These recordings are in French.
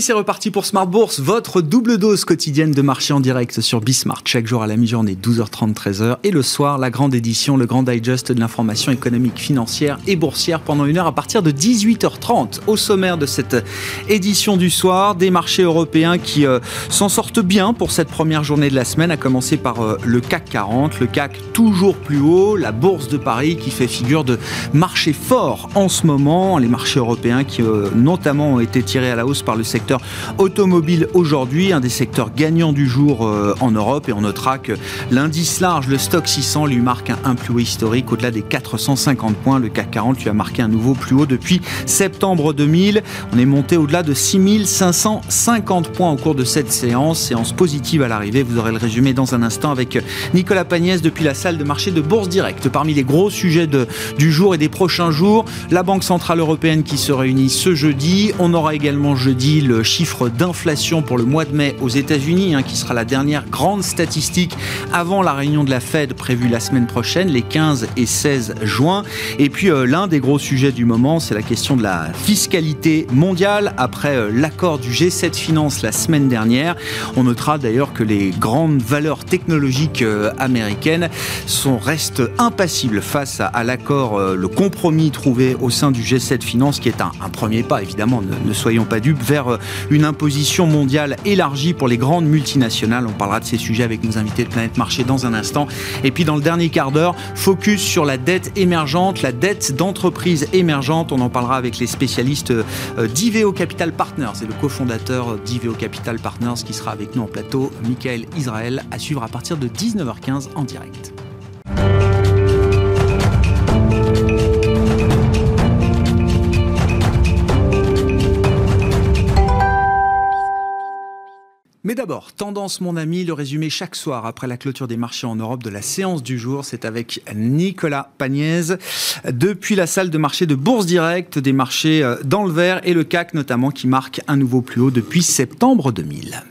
Et c'est reparti pour Smart Bourse, votre double dose quotidienne de marché en direct sur Bismart. Chaque jour à la mi-journée, 12h30, 13h. Et le soir, la grande édition, le grand digest de l'information économique, financière et boursière pendant une heure à partir de 18h30. Au sommaire de cette édition du soir, des marchés européens qui euh, s'en sortent bien pour cette première journée de la semaine, à commencer par euh, le CAC 40. Le CAC toujours plus haut, la bourse de Paris qui fait figure de marché fort en ce moment. Les marchés européens qui euh, notamment ont été tirés à la hausse par le secteur automobile aujourd'hui, un des secteurs gagnants du jour euh, en Europe. Et on notera que l'indice large, le stock 600, lui marque un, plus haut historique au-delà des 450 points. Le CAC 40 lui a marqué un nouveau plus haut depuis septembre 2000. On est monté au-delà de 6550 points au cours de cette séance. Séance positive à l'arrivée. Vous aurez le résumé dans un instant avec Nicolas Pagnès depuis la salle de marché de Bourse Direct. Parmi les gros sujets de, du jour et des prochains jours, la Banque Centrale Européenne qui se réunit ce jeudi. On aura également jeudi le chiffre d'inflation pour le mois de mai aux États-Unis, hein, qui sera la dernière grande statistique avant la réunion de la Fed prévue la semaine prochaine, les 15 et 16 juin. Et puis euh, l'un des gros sujets du moment, c'est la question de la fiscalité mondiale après euh, l'accord du G7 Finance la semaine dernière. On notera d'ailleurs que les grandes valeurs technologiques euh, américaines sont, restent impassibles face à, l'accord, le compromis trouvé au sein du G7 Finance, qui est un, premier pas, évidemment, ne, ne soyons pas dupes, vers une imposition mondiale élargie pour les grandes multinationales. On parlera de ces sujets avec nos invités de Planète Marché dans un instant. Et puis dans le dernier quart d'heure, focus sur la dette émergente, la dette d'entreprise émergente. On en parlera avec les spécialistes euh, d'Iveo Capital Partners et le cofondateur d'Iveo Capital Partners qui sera avec nous en plateau, Michael Israël, à suivre à partir de 19h15 en direct. Mais d'abord, tendance mon ami, le résumé chaque soir après la clôture des marchés en Europe de la séance du jour, c'est avec Nicolas Pagnès depuis la salle de marché de Bourse Direct, des marchés euh, dans le vert et le CAC notamment qui marque un nouveau plus haut depuis septembre 2000.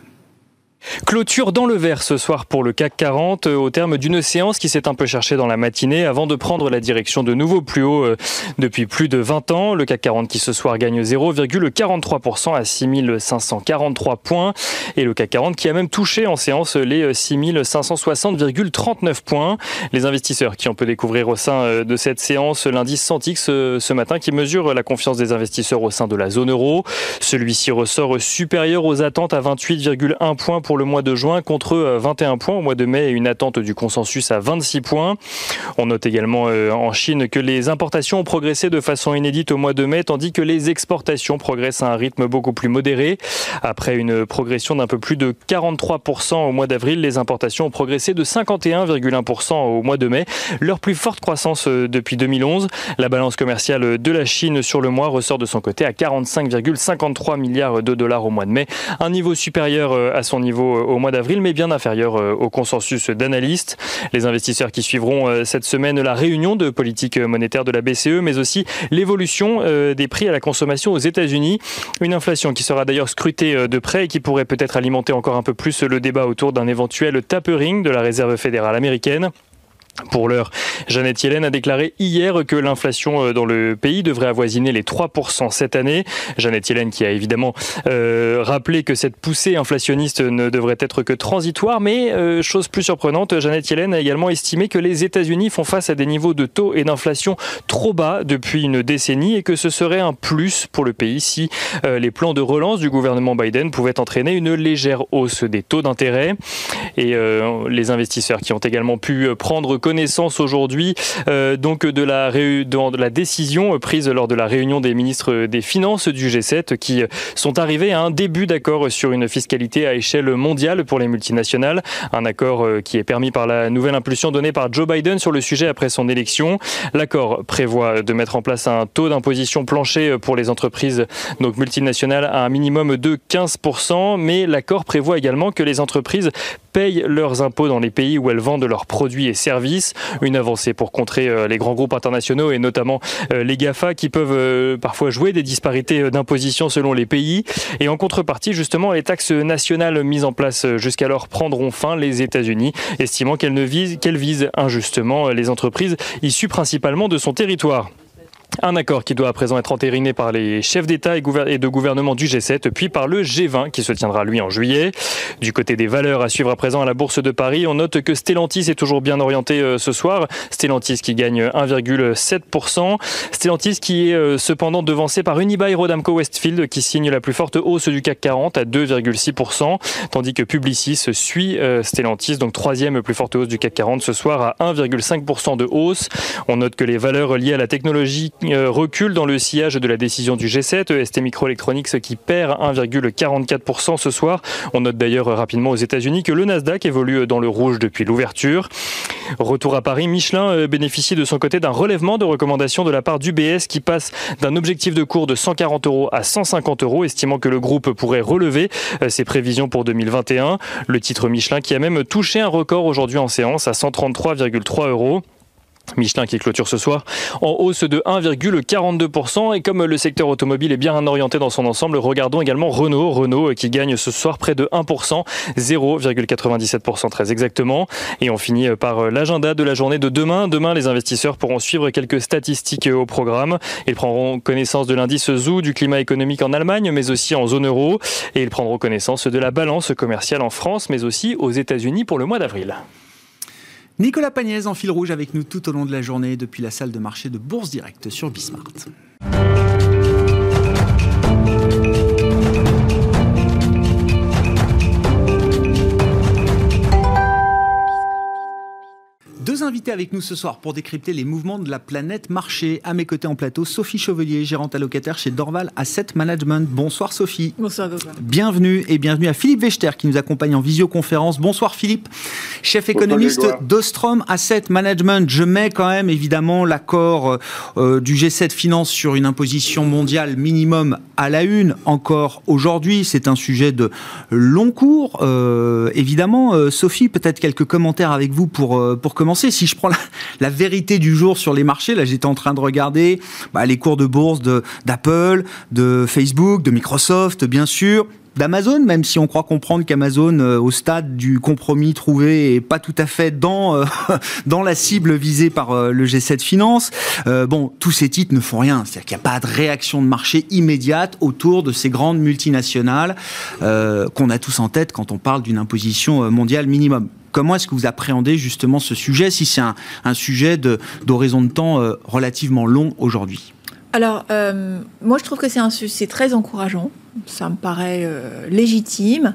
Clôture dans le vert ce soir pour le CAC 40 euh, au terme d'une séance qui s'est un peu cherchée dans la matinée avant de prendre la direction de nouveau plus haut euh, depuis plus de 20 ans. Le CAC 40 qui ce soir gagne 0,43% à 6543 points et le CAC 40 qui a même touché en séance les 6560,39 points. Les investisseurs qui ont pu découvrir au sein euh, de cette séance l'indice Santix ce matin qui mesure la confiance des investisseurs au sein de la zone euro. Celui-ci ressort supérieur aux attentes à 28,1 points pour le mois de juin contre 21 euh, points au mois de mai et une attente du consensus à 26 points. On note également euh, en Chine que les importations ont progressé de façon inédite au mois de mai, tandis que les exportations progressent à un rythme beaucoup plus modéré. Après une progression d'un peu plus de 43% au mois d'avril, les importations ont progressé de 51,1% au mois de mai, leur plus forte croissance euh, depuis 2011. La balance commerciale de la Chine sur le mois ressort de son côté à 45,53 milliards de dollars au mois de mai, un niveau supérieur à son niveau euh, au mois d'avril, mais bien inférieur euh, au consensus d'analystes. Les investisseurs qui suivront euh, cette semaine la réunion de politique monétaire de la BCE, mais aussi l'évolution des prix à la consommation aux États-Unis. Une inflation qui sera d'ailleurs scrutée de près et qui pourrait peut-être alimenter encore un peu plus le débat autour d'un éventuel tapering de la Réserve fédérale américaine. Pour l'heure, Jeannette Yellen a déclaré hier que l'inflation euh, dans le pays devrait avoisiner les 3% cette année. Jeannette Yellen qui a évidemment euh, rappelé que cette poussée inflationniste ne devrait être que transitoire, mais euh, chose plus surprenante, Jeannette Yellen a également estimé que les États-Unis font face à des niveaux de taux et d'inflation trop bas depuis une décennie et que ce serait un plus pour le pays si les plans de relance du gouvernement Biden pouvaient entraîner une légère hausse des taux d'intérêt. Et les investisseurs qui ont également pu prendre connaissance aujourd'hui euh, donc de la, décision prise lors de la réunion des ministres des Finances du G7 qui sont arrivés à un début d'accord sur une fiscalité à échelle mondiale pour les multinationales. Un accord euh, qui est permis par la nouvelle impulsion donnée par Joe Biden sur le sujet après son élection. L'accord prévoit de mettre en place un taux d'imposition plancher pour les entreprises donc multinationales à un minimum de 15%, mais l'accord prévoit également que les entreprises payent leurs impôts dans les pays où elles vendent leurs produits et services. Une avancée pour contrer les grands groupes internationaux et notamment les GAFA qui peuvent parfois jouer des disparités d'imposition selon les pays. Et en contrepartie, justement, les taxes nationales mises en place jusqu'alors prendront fin. Les États-Unis estimant qu'elles visent, visent injustement les entreprises issues principalement de son territoire. Un accord qui doit à présent être entériné par les chefs d'État et de gouvernement du G7, puis par le G20 qui se tiendra lui en juillet. Du côté des valeurs à suivre à présent à la Bourse de Paris, on note que Stellantis est toujours bien orienté euh, ce soir. Stellantis qui gagne 1,7%. Stellantis qui est euh, cependant devancé par Unibail Rodamco Westfield qui signe la plus forte hausse du CAC 40 à 2,6%, tandis que Publicis suit euh, Stellantis, donc troisième plus forte hausse du CAC 40 ce soir à 1,5% de hausse. On note que les valeurs liées à la technologie recul dans le sillage de la décision du G7. ST Microelectronics qui perd 1,44% ce soir. On note d'ailleurs rapidement aux États-Unis que le Nasdaq évolue dans le rouge depuis l'ouverture. Retour à Paris, Michelin euh, bénéficie de son côté d'un relèvement de recommandations de la part d'UBS qui passe d'un objectif de cours de 140 euros à 150 euros, estimant que le groupe pourrait relever euh, ses prévisions pour 2021. Le titre Michelin qui a même touché un record aujourd'hui en séance à 133,3 euros. Michelin qui clôture ce soir en hausse de 1,42% et comme le secteur automobile est bien orienté dans son ensemble, regardons également Renault, Renault qui gagne ce soir près de 1%, 0,97% très exactement. Et on finit par l'agenda de la journée de demain. Demain, les investisseurs pourront suivre quelques statistiques au programme. Ils prendront connaissance de l'indice ZOO du climat économique en Allemagne, mais aussi en zone euro. Et ils prendront connaissance de la balance commerciale en France, mais aussi aux États-Unis pour le mois d'avril. Nicolas Pagnès en fil rouge avec nous tout au long de la journée depuis la salle de marché de Bourse Directe sur Bismart. Deux invités avec nous ce soir pour décrypter les mouvements de la planète marché. À mes côtés en plateau, Sophie Chevelier, gérante allocataire chez Dorval Asset Management. Bonsoir Sophie. Bonsoir Bienvenue et bienvenue à Philippe Wechter qui nous accompagne en visioconférence. Bonsoir Philippe, chef économiste d'Ostrom Asset Management. Je mets quand même évidemment l'accord euh, du G7 Finance sur une imposition mondiale minimum à la une encore aujourd'hui. C'est un sujet de long cours. Euh, évidemment, euh, Sophie, peut-être quelques commentaires avec vous pour, pour commencer. Si je prends la, vérité du jour sur les marchés, là j'étais en train de regarder bah, les cours de bourse d'Apple, de, Facebook, de Microsoft, bien sûr d'Amazon, même si on croit comprendre qu'Amazon, euh, au stade du compromis trouvé, est pas tout à fait dans, euh, dans la cible visée par euh, le G7 Finance. bon, tous ces titres ne font rien. C'est-à-dire qu'il n'y a pas de réaction de marché immédiate autour de ces grandes multinationales qu'on a tous en tête quand on parle d'une imposition mondiale minimum. Comment est-ce que vous appréhendez justement ce sujet, si c'est un, un, sujet d'horizon de, temps relativement long aujourd'hui? Alors, moi je trouve que c'est très encourageant ça me paraît euh, légitime.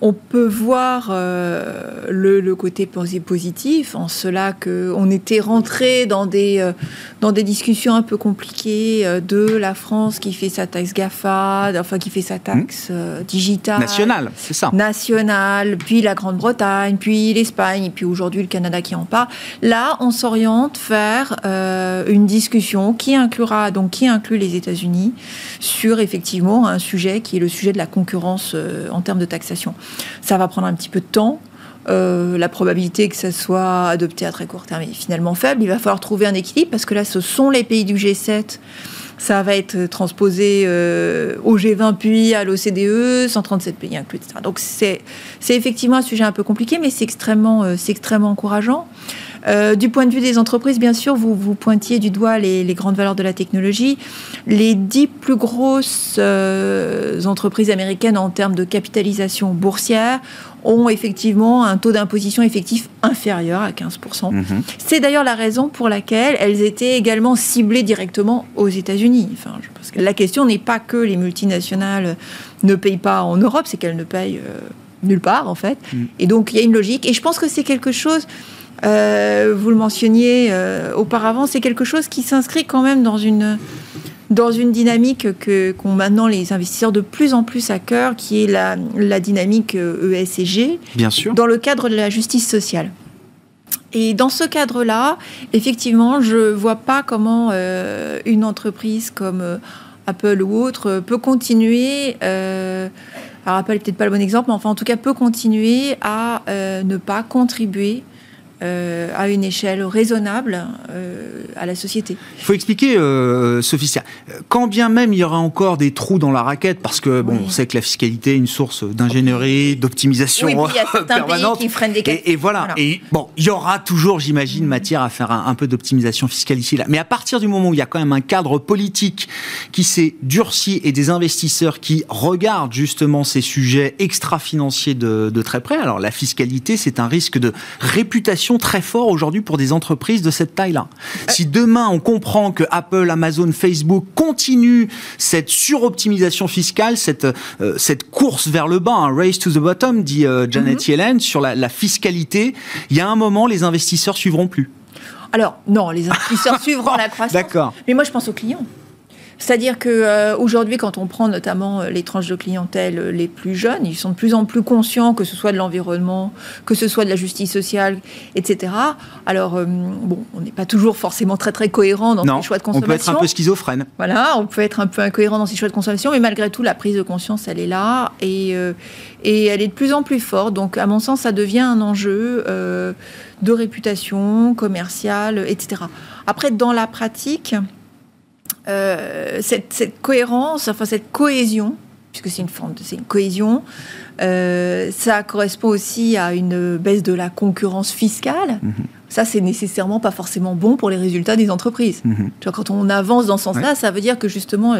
On peut voir euh, le, côté positif en cela qu'on était rentré dans des, euh, dans des discussions un peu compliquées de la France qui fait sa taxe GAFA, enfin qui fait sa taxe mmh. digitale. Nationale, c'est ça. Nationale, puis la Grande-Bretagne, puis l'Espagne, et puis aujourd'hui le Canada qui en parle. Là, on s'oriente vers une discussion qui inclura, donc qui inclut les États-Unis sur effectivement un sujet qui est le sujet de la concurrence euh, en termes de taxation. Ça va prendre un petit peu de temps. Euh, la probabilité que ça soit adopté à très court terme est finalement faible. Il va falloir trouver un équilibre parce que là, ce sont les pays du G7. Ça va être transposé euh, au G20 puis à l'OCDE, 137 pays inclus. Donc c'est effectivement un sujet un peu compliqué, mais c'est extrêmement, c'est extrêmement encourageant. Euh, du point de vue des entreprises, bien sûr, vous, vous pointiez du doigt les, grandes valeurs de la technologie. Les dix plus grosses euh, entreprises américaines en termes de capitalisation boursière ont effectivement un taux d'imposition effectif inférieur à 15%. Mhm. C'est d'ailleurs la raison pour laquelle elles étaient également ciblées directement aux États-Unis. Enfin, pense que la question n'est pas que les multinationales ne payent pas en Europe, c'est qu'elles ne payent euh, nulle part en fait. Mhm. Et donc il y a une logique. Et je pense que c'est quelque chose euh, vous le mentionniez euh, auparavant, c'est quelque chose qui s'inscrit quand même dans une, dans une dynamique que, qu'ont maintenant les investisseurs de plus en plus à cœur, qui est la, la dynamique ESG, euh, e Bien sûr. dans le cadre de la justice sociale. Et dans ce cadre-là, effectivement, je ne vois pas comment une entreprise comme Apple ou autre peut continuer alors Apple peut-être pas le bon exemple, mais enfin en tout cas peut continuer à ne pas contribuer euh, à une échelle raisonnable euh, à la société. Il faut expliquer, euh, Sophie, quand bien même il y aura encore des trous dans la raquette, parce que bon, on sait que la fiscalité est une source d'ingénierie, d'optimisation oui, il y a certains permanente. Pays qui freinent des et, et, voilà. Et bon, il y aura toujours, j'imagine, matière à faire un, peu d'optimisation fiscale ici là. Mais à partir du moment où il y a quand même un cadre politique qui s'est durci et des investisseurs qui regardent justement ces sujets extra-financiers de, de très près, alors la fiscalité, c'est un risque de réputation très fort aujourd'hui pour des entreprises de cette taille-là. Si demain on comprend que Apple, Amazon, Facebook continuent cette suroptimisation fiscale, cette, euh, cette course vers le bas, un race to the bottom, dit euh, Janet mhm. Yellen, sur la, la fiscalité, il y a un moment, les investisseurs suivront plus. Alors, non, les investisseurs suivront la croissance. D'accord. Mais moi, je pense aux clients. C'est-à-dire que euh, aujourd'hui, quand on prend notamment euh, les tranches de clientèle euh, les plus jeunes, ils sont de plus en plus conscients que ce soit de l'environnement, que ce soit de la justice sociale, etc. Alors, bon, on n'est pas toujours forcément très très cohérent dans ses choix de consommation. On peut être un peu schizophrène. Voilà, on peut être un peu incohérent dans ses choix de consommation, mais malgré tout, la prise de conscience, elle est là et, et elle est de plus en plus forte. Donc, à mon sens, ça devient un enjeu de réputation commerciale, etc. Après, dans la pratique, euh, cette, cohérence, enfin cette cohésion, puisque c'est une forme de c'est une cohésion, euh, ça correspond aussi à une baisse de la concurrence fiscale. Mhm. Ça, c'est nécessairement pas forcément bon pour les résultats des entreprises. Mhm. quand on avance dans ce sens-là, ça veut dire que justement,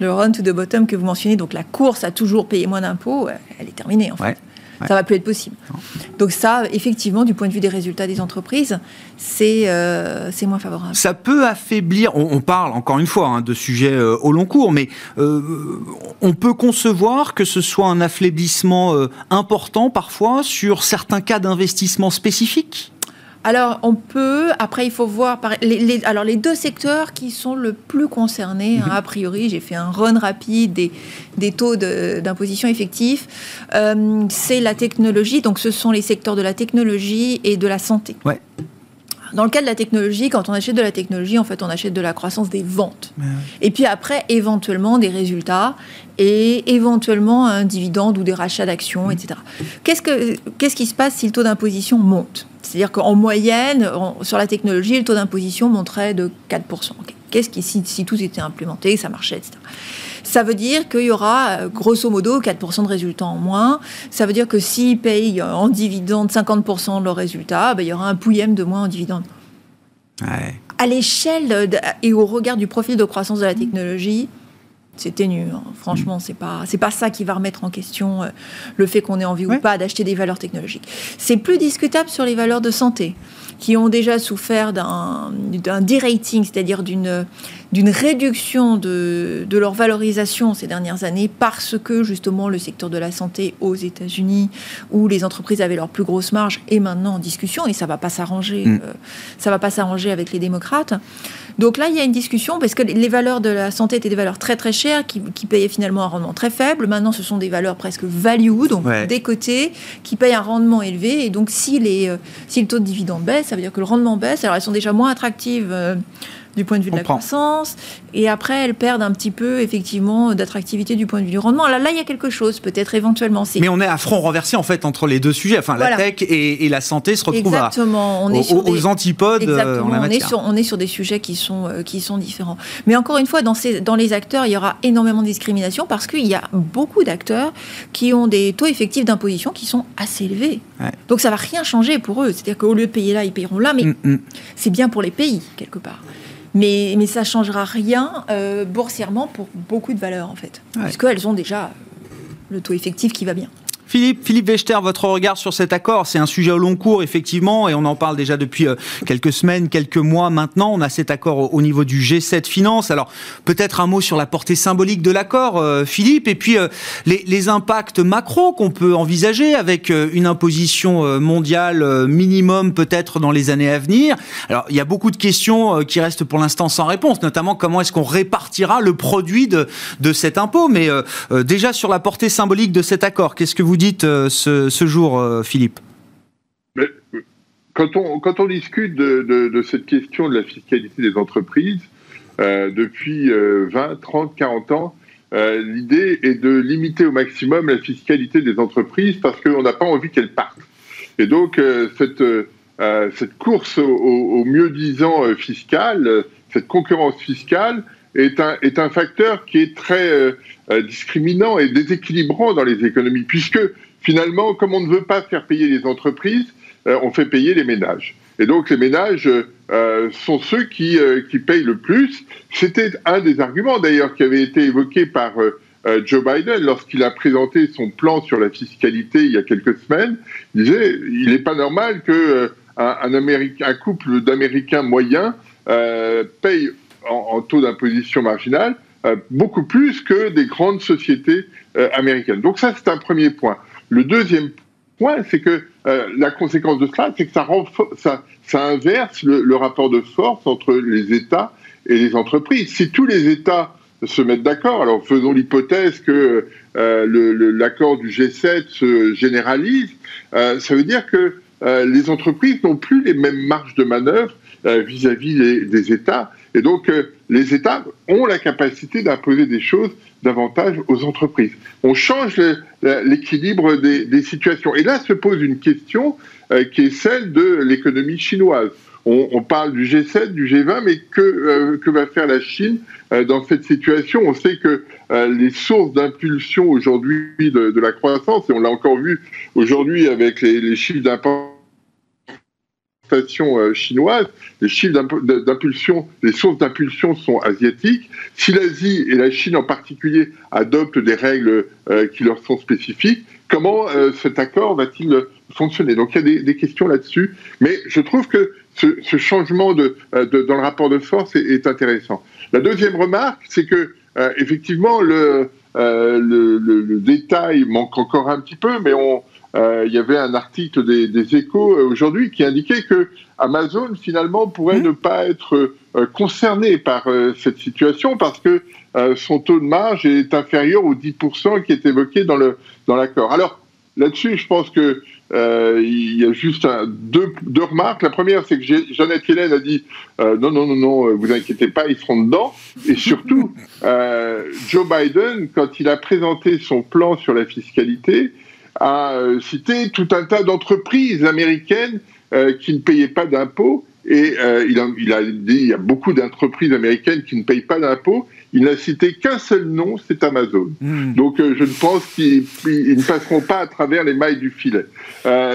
le run to the bottom que vous mentionnez, donc la course à toujours payer moins d'impôts, elle est terminée en fait. Ça va plus être possible. Donc ça, effectivement, du point de vue des résultats des entreprises, c'est euh, moins favorable. Ça peut affaiblir, on, parle encore une fois hein, de sujets euh, au long cours, mais euh, on peut concevoir que ce soit un affaiblissement important parfois sur certains cas d'investissement spécifiques? Alors, on peut, après, il faut voir, les, alors les deux secteurs qui sont le plus concernés, hein, mhm. a priori, j'ai fait un run rapide des, des taux d'imposition effectifs, euh, c'est la technologie, donc ce sont les secteurs de la technologie et de la santé. Ouais. Dans le cas de la technologie, quand on achète de la technologie, en fait, on achète de la croissance des ventes. Et puis après, éventuellement, des résultats et éventuellement un dividende ou des rachats d'actions, etc. Qu'est-ce, que, qu'est-ce qui se passe si le taux d'imposition monte? C'est-à-dire qu'en moyenne, sur la technologie, le taux d'imposition monterait de 4%. Qu'est-ce qui, si, si, tout était implémenté, ça marchait, etc. Ça veut dire qu'il y aura euh, grosso modo 4% de résultats en moins. Ça veut dire que s'ils payent en dividende 50% de leurs résultats, ben, il y aura un pouillème de moins en dividende. À l'échelle et au regard du profil de croissance de la technologie, c'est ténu. Hein. Franchement, c'est pas c'est pas ça qui va remettre en question euh, le fait qu'on ait envie ou pas d'acheter des valeurs technologiques. C'est plus discutable sur les valeurs de santé qui ont déjà souffert d'un derating, c'est-à-dire d'une d'une réduction de, de, leur valorisation ces dernières années parce que justement le secteur de la santé aux États-Unis où les entreprises avaient leur plus grosse marge est maintenant en discussion et ça va pas s'arranger mm. euh, ça va pas s'arranger avec les démocrates. Donc là il y a une discussion parce que les valeurs de la santé étaient des valeurs très très chères qui, qui payaient finalement un rendement très faible. Maintenant ce sont des valeurs presque value donc des côtés qui payent un rendement élevé et donc si les euh, si le taux de dividende baisse ça veut dire que le rendement baisse alors elles sont déjà moins attractives euh, du point de vue de la croissance. Et après, elles perdent un petit peu, effectivement, d'attractivité du point de vue du rendement. Là, là, il y a quelque chose, peut-être éventuellement. Mais on est à front renversé, en fait, entre les deux sujets. Enfin, la tech et, la santé se retrouvent Exactement. on est aux, antipodes. Euh, Exactement. on, est sur, on est sur des sujets qui sont, euh, qui sont différents. Mais encore une fois, dans, ces, dans les acteurs, il y aura énormément de discrimination parce qu'il y a beaucoup d'acteurs qui ont des taux effectifs d'imposition qui sont assez élevés. Donc, ça va rien changer pour eux. C'est-à-dire qu'au lieu de payer là, ils payeront là. Mais mm, mm. c'est bien pour les pays, quelque part. Mais, mais ça ne changera rien euh, boursièrement pour beaucoup de valeurs, en fait. Parce qu'elles ont déjà le taux effectif qui va bien. Philippe, Philippe votre regard sur cet accord, c'est un sujet au long cours, effectivement, et on en parle déjà depuis euh, quelques semaines, quelques mois maintenant. On a cet accord au niveau du G7 Finance. Alors, peut-être un mot sur la portée symbolique de l'accord, euh, Philippe, et puis euh, les, impacts macro qu'on peut envisager avec une imposition mondiale minimum peut-être dans les années à venir. Alors, il y a beaucoup de questions qui restent pour l'instant sans réponse, notamment comment est-ce qu'on répartira le produit de, de cet impôt. Mais déjà sur la portée symbolique de cet accord, qu'est-ce que vous dites? Euh, ce, jour, euh, Philippe quand, on, quand on discute de, cette question de la fiscalité des entreprises, euh, depuis 20, 30, 40 ans, l'idée est de limiter au maximum la fiscalité des entreprises parce qu'on n'a pas envie qu'elles partent. Et donc, cette, course au, au mieux-disant fiscal, cette concurrence fiscale, est un, est un facteur qui est très discriminant et déséquilibrant dans les économies, puisque finalement, comme on ne veut pas faire payer les entreprises, on fait payer les ménages. Et donc les ménages euh, sont ceux qui, euh, qui payent le plus. C'était un des arguments d'ailleurs qui avait été évoqué par euh, Joe Biden lorsqu'il a présenté son plan sur la fiscalité il y a quelques semaines. Il disait il n'est pas normal que un, un, couple d'Américains moyens paye en, taux d'imposition marginale beaucoup plus que des grandes sociétés américaines. Donc ça c'est un premier point. Le deuxième point, c'est que euh, la conséquence de cela, c'est que ça, ça, inverse le, rapport de force entre les États et les entreprises. Si tous les États se mettent d'accord, alors faisons l'hypothèse que euh, l'accord du G7 se généralise, euh, ça veut dire que les entreprises n'ont plus les mêmes marges de manœuvre vis-à-vis des États. Et donc, les États ont la capacité d'imposer des choses davantage aux entreprises. On change l'équilibre des, situations. Et là se pose une question euh, qui est celle de l'économie chinoise. On, parle du G7, du G20, mais que, euh, va faire la Chine euh, dans cette situation? On sait que les sources d'impulsion aujourd'hui de, la croissance, et on l'a encore vu aujourd'hui avec les, chiffres d'import euh, chinoise, les chiffres d'impulsion, les sources d'impulsion sont asiatiques. Si l'Asie et la Chine en particulier adoptent des règles euh, qui leur sont spécifiques, comment euh, cet accord va-t-il fonctionner? Donc il y a des, questions là-dessus, mais je trouve que ce, changement dans le rapport de force est, intéressant. La deuxième remarque, c'est que effectivement le, le, détail manque encore un petit peu, mais on, euh, il y avait un article des, échos euh, aujourd'hui qui indiquait que Amazon finalement pourrait mmh. ne pas être euh, concerné par cette situation parce que son taux de marge est inférieur aux 10% qui est évoqué dans le dans l'accord. Alors là-dessus, je pense que il y a juste deux, deux, remarques. La première, c'est que Jeannette Yellen a dit non, non, non, non, vous inquiétez pas, ils seront dedans. Et surtout, Joe Biden, quand il a présenté son plan sur la fiscalité, a euh, cité tout un tas d'entreprises américaines euh, qui ne payaient pas d'impôts. Et euh, il, a, il, a, dit il y a beaucoup d'entreprises américaines qui ne payent pas d'impôts. Il n'a cité qu'un seul nom, c'est Amazon. Hmm. Donc je ne pense qu'ils ne passeront pas à travers les mailles du filet.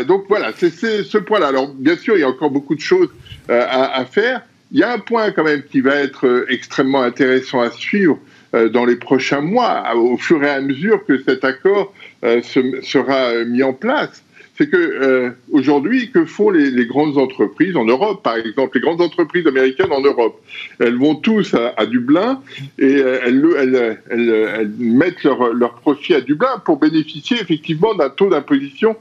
donc voilà, c'est ce point-là. Alors bien sûr, il y a encore beaucoup de choses à, à, faire. Il y a un point quand même qui va être extrêmement intéressant à suivre dans les prochains mois, au fur et à mesure que cet accord euh, sera euh, mis en place. C'est que euh, aujourd'hui, que font les, grandes entreprises en Europe, par exemple, les grandes entreprises américaines en Europe? Elles vont tous à, Dublin et elles, elles, mettent leur, leur, profit à Dublin pour bénéficier effectivement d'un taux d'imposition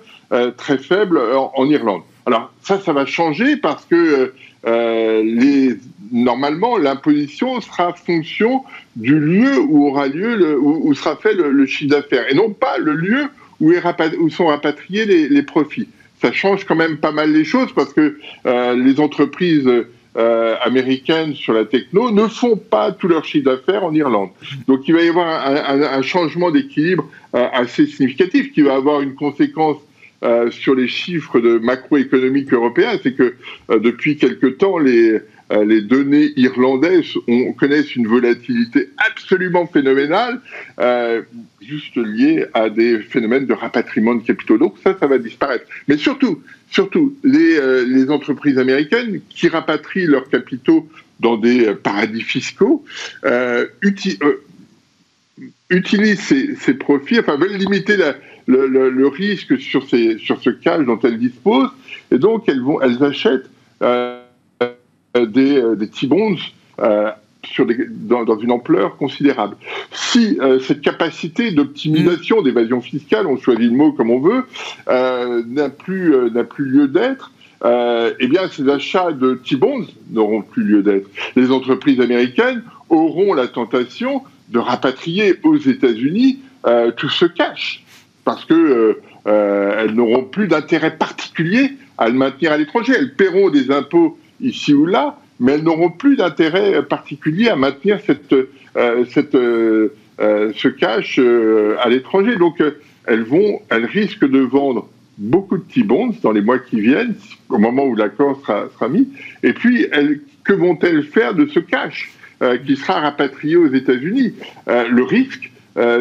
très faible en, Irlande. Alors ça, ça va changer parce que normalement, l'imposition sera fonction du lieu où aura lieu, le, où, sera fait le, chiffre d'affaires, et non pas le lieu où, où sont rapatriés les, profits. Ça change quand même pas mal les choses parce que euh, les entreprises euh, américaines sur la techno ne font pas tout leur chiffre d'affaires en Irlande. Donc il va y avoir un, changement d'équilibre euh, assez significatif qui va avoir une conséquence sur les chiffres de macroéconomique européens, c'est que depuis quelque temps, les, euh, les données irlandaises on, connaissent une volatilité absolument phénoménale, euh, juste liée à des phénomènes de rapatriement de capitaux. Donc ça, ça va disparaître. Mais surtout, surtout, les, euh, les entreprises américaines qui rapatrient leurs capitaux dans des paradis fiscaux utilisent ces, profits, enfin veulent limiter le, risque sur, ces, sur ce cash dont elles disposent, et donc elles, vont, elles achètent euh, des, euh, des T-bonds euh, sur dans, une ampleur considérable. Si cette capacité d'optimisation, d'évasion fiscale, on choisit le mot comme on veut, n'a plus plus lieu d'être, eh bien ces achats de T-bonds n'auront plus lieu d'être. Les entreprises américaines auront la tentation de rapatrier aux États-Unis tout ce cash, parce que elles n'auront plus d'intérêt particulier à le maintenir à l'étranger. Elles paieront des impôts ici ou là, mais elles n'auront plus d'intérêt particulier à maintenir cette, euh, cette, euh, se cachent à l'étranger. Donc, elles vont, elles risquent de vendre beaucoup de T-bonds dans les mois qui viennent, au moment où l'accord sera, mis. Et puis, elles, que vont-elles faire de ce cash qui sera rapatrié aux États-Unis? Le risque,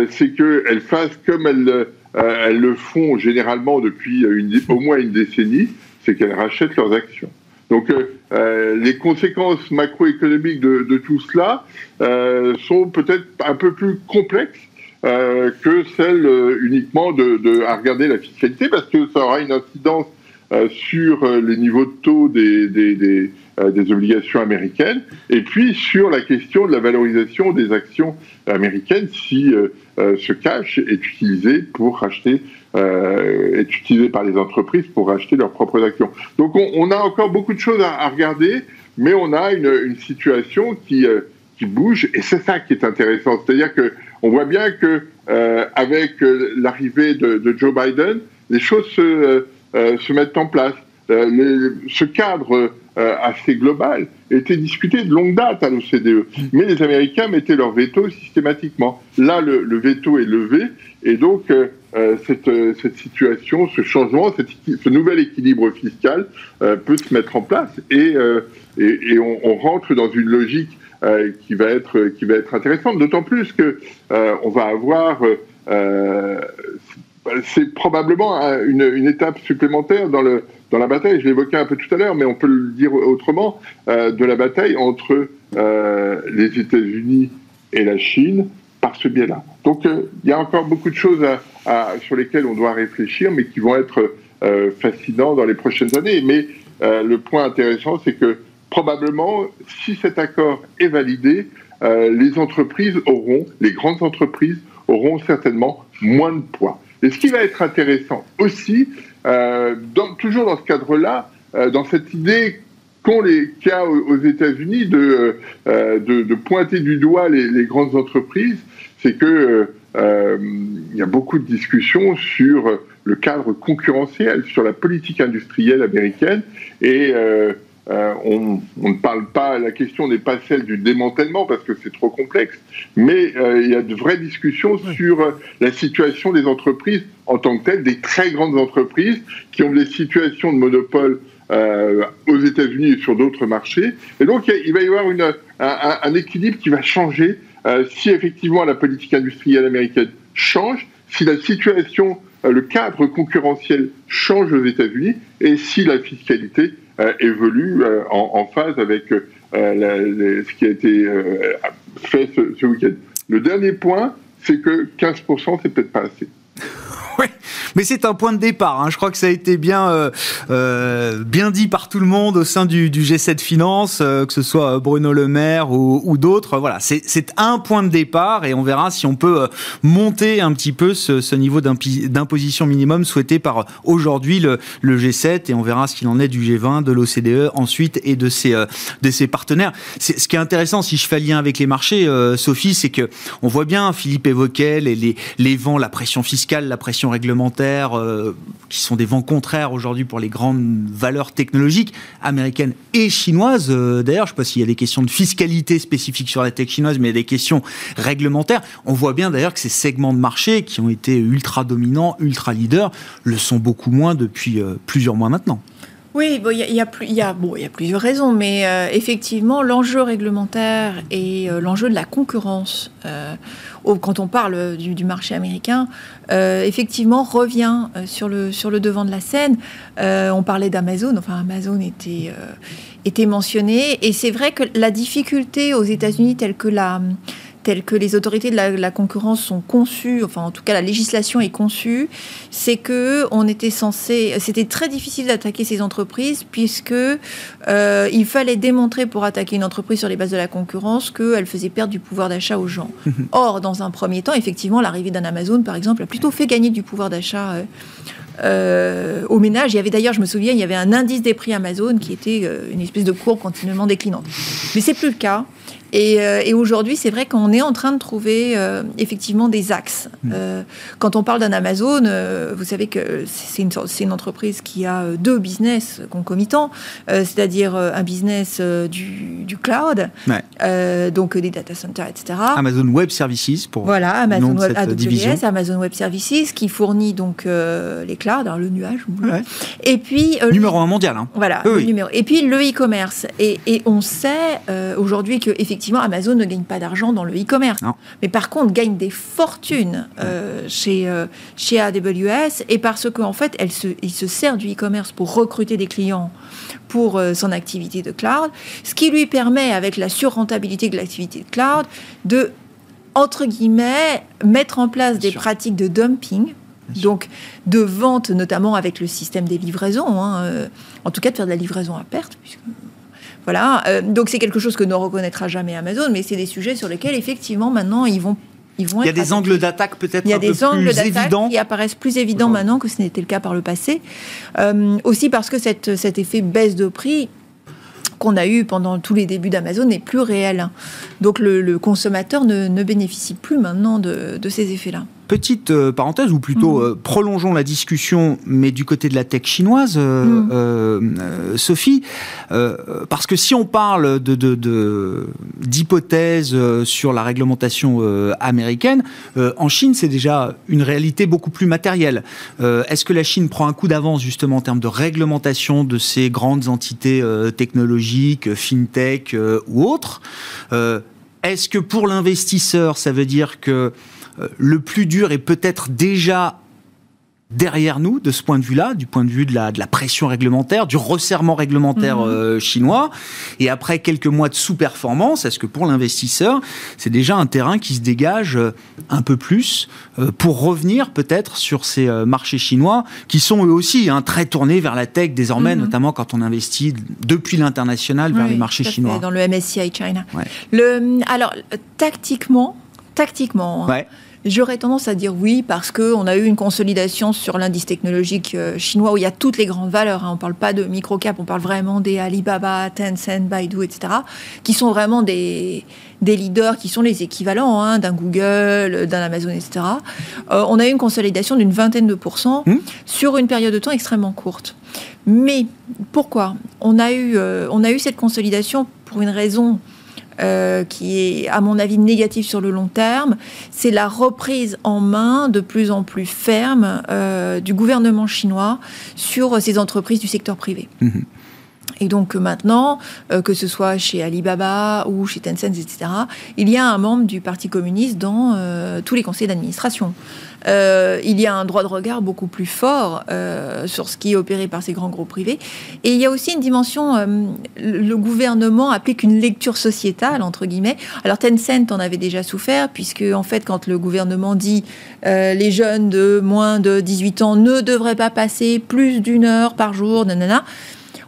c'est qu'elles fassent comme elles, elles, le font généralement depuis au moins une décennie, c'est qu'elles rachètent leurs actions. Donc euh, euh, les conséquences macroéconomiques de, de tout cela euh, sont peut-être un peu plus complexes euh, que celles euh, uniquement de, de, à regarder la fiscalité, parce que ça aura une incidence euh, sur les niveaux de taux des, des, des, des, obligations américaines, et puis sur la question de la valorisation des actions américaines si ce cash est utilisé pour racheter euh, est utilisé par les entreprises pour acheter leurs propres actions. Donc on, a encore beaucoup de choses à, regarder, mais on a une, situation qui, euh, qui bouge, et c'est ça qui est intéressant. C'est-à-dire que on voit bien que euh, avec euh, l'arrivée de, Joe Biden, les choses se, euh, se mettent en place. Ce cadre assez global était discuté de longue date à l'OCDE, mais les Américains mettaient leur veto systématiquement. Là, le, le veto est levé, et donc euh, cette, euh, cette, situation, ce changement, cette, ce nouvel équilibre fiscal euh, peut se mettre en place et, euh, et, et on, on, rentre dans une logique euh, qui va être qui va être intéressante. D'autant plus que on va avoir c'est probablement une, une, étape supplémentaire dans le dans la bataille. Je l'évoquais un peu tout à l'heure, mais on peut le dire autrement de la bataille entre les États-Unis et la Chine par ce biais-là. Donc euh, il y a encore beaucoup de choses sur lesquelles on doit réfléchir, mais qui vont être euh, fascinants dans les prochaines années. Mais euh, le point intéressant, c'est que probablement, si cet accord est validé, euh, les entreprises auront, les grandes entreprises auront certainement moins de poids. Et ce qui va être intéressant aussi, euh, dans, toujours dans ce cadre-là, dans cette idée qu'ont les cas aux États-Unis de, euh, de, pointer du doigt les, grandes entreprises, c'est que euh, y a beaucoup de discussions sur le cadre concurrentiel, sur la politique industrielle américaine, et euh, euh, on, on, ne parle pas, la question n'est pas celle du démantèlement parce que c'est trop complexe, mais euh, il y a de vraies discussions oui. sur la situation des entreprises en tant que telles, des très grandes entreprises qui ont des situations de monopole euh, aux États-Unis et sur d'autres marchés. Et donc, il va y avoir une, un, un, équilibre qui va changer euh, si effectivement la politique industrielle américaine change, si la situation, euh, le cadre concurrentiel change aux États-Unis et si la fiscalité euh, évolue euh, en, phase avec euh, ce qui a été fait ce, ce week-end. Le dernier point, c'est que 15%, c'est peut-être pas assez. Oui, mais c'est un point de départ. Hein. Je crois que ça a été bien, euh, euh, bien dit par tout le monde au sein du, du G7 Finance, euh, que ce soit Bruno Le Maire ou, d'autres. Voilà, c'est un point de départ et on verra si on peut monter un petit peu ce, niveau d'imposition minimum souhaité par aujourd'hui le, le, G7 et on verra ce qu'il en est du G20, de l'OCDE ensuite et de ses, partenaires. Ce qui est intéressant, si je fais lien avec les marchés, Sophie, c'est que on voit bien, Philippe évoquait les, vents, la pression fiscale, la pression réglementaires euh, qui sont des vents contraires aujourd'hui pour les grandes valeurs technologiques américaines et chinoises. Euh, D'ailleurs, je ne sais pas s'il y a des questions de fiscalité spécifiques sur la tech chinoise, mais il y a des questions réglementaires. On voit bien d'ailleurs que ces segments de marché qui ont été ultra dominants, ultra leaders, le sont beaucoup moins depuis euh, plusieurs mois maintenant. Oui, il y, a, y, bon, y a plusieurs raisons, mais euh, effectivement, l'enjeu réglementaire et euh, l'enjeu de la concurrence, euh, quand on parle du, du marché américain, effectivement, revient sur, le, sur le devant de la scène. on parlait d'Amazon, enfin, Amazon était, était mentionné, et c'est vrai que la difficulté aux États-Unis, telle que la telles que les autorités de la, la, concurrence sont conçues, enfin en tout cas la législation est conçue, c'est que on était censé, c'était très difficile d'attaquer ces entreprises puisque euh, il fallait démontrer pour attaquer une entreprise sur les bases de la concurrence qu'elle faisait perdre du pouvoir d'achat aux gens. Or, dans un premier temps, effectivement, l'arrivée d'un Amazon, par exemple, a plutôt fait gagner du pouvoir d'achat. Euh, au ménage. Il y avait d'ailleurs, je me souviens, il y avait un indice des prix Amazon qui était une espèce de courbe continuellement déclinante. Mais c'est plus le cas. Euh, et, aujourd'hui, c'est vrai qu'on est en train de trouver euh, effectivement des axes. Mm. Euh, quand on parle d'un Amazon, vous savez que c'est une, une, entreprise qui a deux business concomitants, c'est-à-dire un business du, du, cloud, donc des data centers, etc. Amazon Web Services pour voilà Amazon Web AWS, Amazon Web Services qui fournit donc les clouds, alors le nuage. Et puis numéro un mondial. Hein. Voilà, le numéro. Et puis le e-commerce. Et, et, on sait aujourd'hui que effectivement Amazon ne gagne pas d'argent dans le e-commerce. Mais par contre, gagne des fortunes euh, chez, euh, chez AWS et parce qu'en fait, elle se, il se sert du e-commerce pour recruter des clients pour euh, son activité de cloud, ce qui lui permet, avec la surrentabilité de l'activité de cloud, de, entre guillemets, mettre en place des pratiques de dumping. Donc, de vente, notamment avec le système des livraisons, hein, en tout cas de faire de la livraison à perte, puisque voilà. Euh, donc c'est quelque chose que ne reconnaîtra jamais Amazon, mais c'est des sujets sur lesquels effectivement maintenant ils vont ils vont il y a des angles d'attaque peut-être Il y a des angles d'attaque qui apparaissent plus évidents maintenant que ce n'était le cas par le passé. Euh, aussi parce que cette, cet effet baisse de prix qu'on a eu pendant tous les débuts d'Amazon n'est plus réel. Donc le, consommateur ne, ne, bénéficie plus maintenant de, de ces effets-là. Petite euh, parenthèse, ou plutôt mm. euh, prolongeons la discussion, mais du côté de la tech chinoise, euh, mm. Sophie, parce que si on parle de, d'hypothèses sur la réglementation américaine, en Chine, c'est déjà une réalité beaucoup plus matérielle. est-ce que la Chine prend un coup d'avance justement en termes de réglementation de ces grandes entités technologiques, fintech ou autres? Est-ce que pour l'investisseur, ça veut dire que le plus dur est peut-être déjà derrière nous de ce point de vue-là, du point de vue de la, de la pression réglementaire, du resserrement réglementaire mhm. euh, chinois. Et après quelques mois de sous-performance, est-ce que pour l'investisseur, c'est déjà un terrain qui se dégage euh, un peu plus pour revenir peut-être sur ces marchés chinois qui sont eux aussi hein, très tournés vers la tech désormais, mhm. notamment quand on investit depuis l'international vers les marchés chinois. Dans le MSCI China. Le, alors, tactiquement, tactiquement, hein, J'aurais tendance à dire oui parce qu'on a eu une consolidation sur l'indice technologique euh, chinois où il y a toutes les grandes valeurs. Hein. On ne parle pas de micro-cap, on parle vraiment des Alibaba, Tencent, Baidu, etc. qui sont vraiment des, des leaders qui sont les équivalents hein, d'un Google, d'un Amazon, etc. Euh, on a eu une consolidation d'une vingtaine de pourcents mmh. sur une période de temps extrêmement courte. Mais pourquoi? On a, eu, euh, on a eu cette consolidation pour une raison euh, qui est, à mon avis, négatif sur le long terme, c'est la reprise en main de plus en plus ferme euh, du gouvernement chinois sur ces entreprises du secteur privé. Mhm. Et donc maintenant, euh, que ce soit chez Alibaba ou chez Tencent, etc., il y a un membre du Parti communiste dans euh, tous les conseils d'administration. Euh, il y a un droit de regard beaucoup plus fort sur ce qui est opéré par ces grands groupes privés. Et il y a aussi une dimension, le gouvernement applique une lecture sociétale, entre guillemets. Alors Tencent en avait déjà souffert, puisque en fait, quand le gouvernement dit les jeunes de moins de 18 ans ne devraient pas passer plus d'une heure par jour, nanana,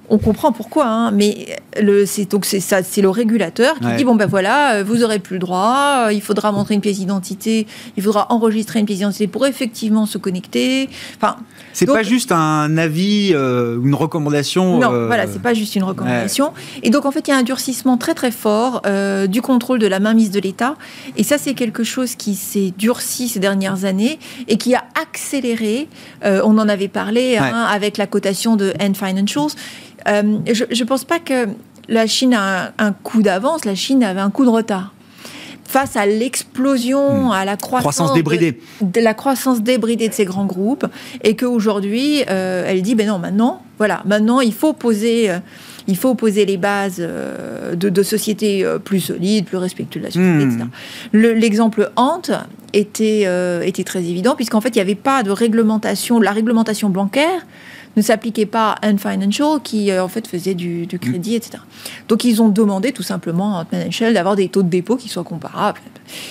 on comprend pourquoi, hein, mais le, c'est donc c'est ça, c'est le régulateur qui dit bon ben voilà, euh, vous aurez plus le droit, euh, il faudra montrer une pièce d'identité, il faudra enregistrer une pièce d'identité pour effectivement se connecter. Enfin, c'est pas juste un avis, euh, une recommandation. Non, voilà, c'est pas juste une recommandation. Et donc en fait, il y a un durcissement très très fort du contrôle de la mainmise de l'État, et ça c'est quelque chose qui s'est durci ces dernières années et qui a accéléré. on en avait parlé hein, avec la cotation de N Financials euh, je ne pense pas que la Chine a un, coup d'avance, la Chine avait un coup de retard face à l'explosion, hmm. à la croissance, débridée. De, la croissance débridée de ces grands groupes, et qu'aujourd'hui, euh, elle dit, ben non, maintenant, voilà, maintenant, il faut poser, euh, il faut poser les bases de, sociétés plus solides, plus respectueuses de la société, etc. Hmm. L'exemple Ant était, était très évident, puisqu'en fait, il n'y avait pas de réglementation, la réglementation bancaire ne s'appliquait pas à Financial qui euh, en fait faisait du, crédit, etc. Donc ils ont demandé tout simplement à Financial d'avoir des taux de dépôt qui soient comparables.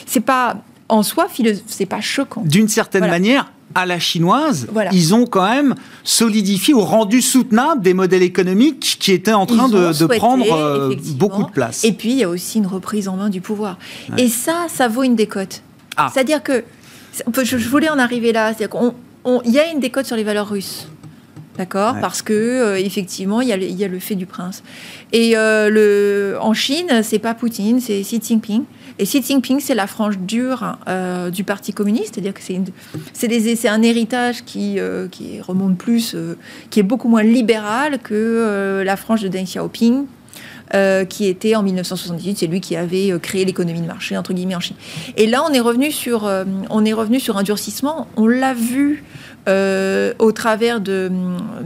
C'est pas en soi, c'est pas choquant. D'une certaine manière, à la chinoise, ils ont quand même solidifié ou rendu soutenable des modèles économiques qui étaient en train de, prendre euh, beaucoup de place. Et puis, il y a aussi une reprise en main du pouvoir. Et ça, ça vaut une décote. Ah. C'est-à-dire que, je voulais en arriver là, c'est-à-dire y a une décote sur les valeurs russes. D'accord Parce que, effectivement, il y, a le, il y, a le fait du prince. Et le, en Chine, c'est pas Poutine, c'est Xi Jinping. Et Xi Jinping, c'est la frange dure euh, du Parti communiste, c'est-à-dire que c'est un héritage qui, euh, qui remonte plus, euh, qui est beaucoup moins libéral que la frange de Deng Xiaoping, qui était en 1978, c'est lui qui avait créé l'économie de marché entre guillemets en Chine. Et là, on est revenu sur, on est revenu sur un durcissement. On l'a vu euh, au travers de,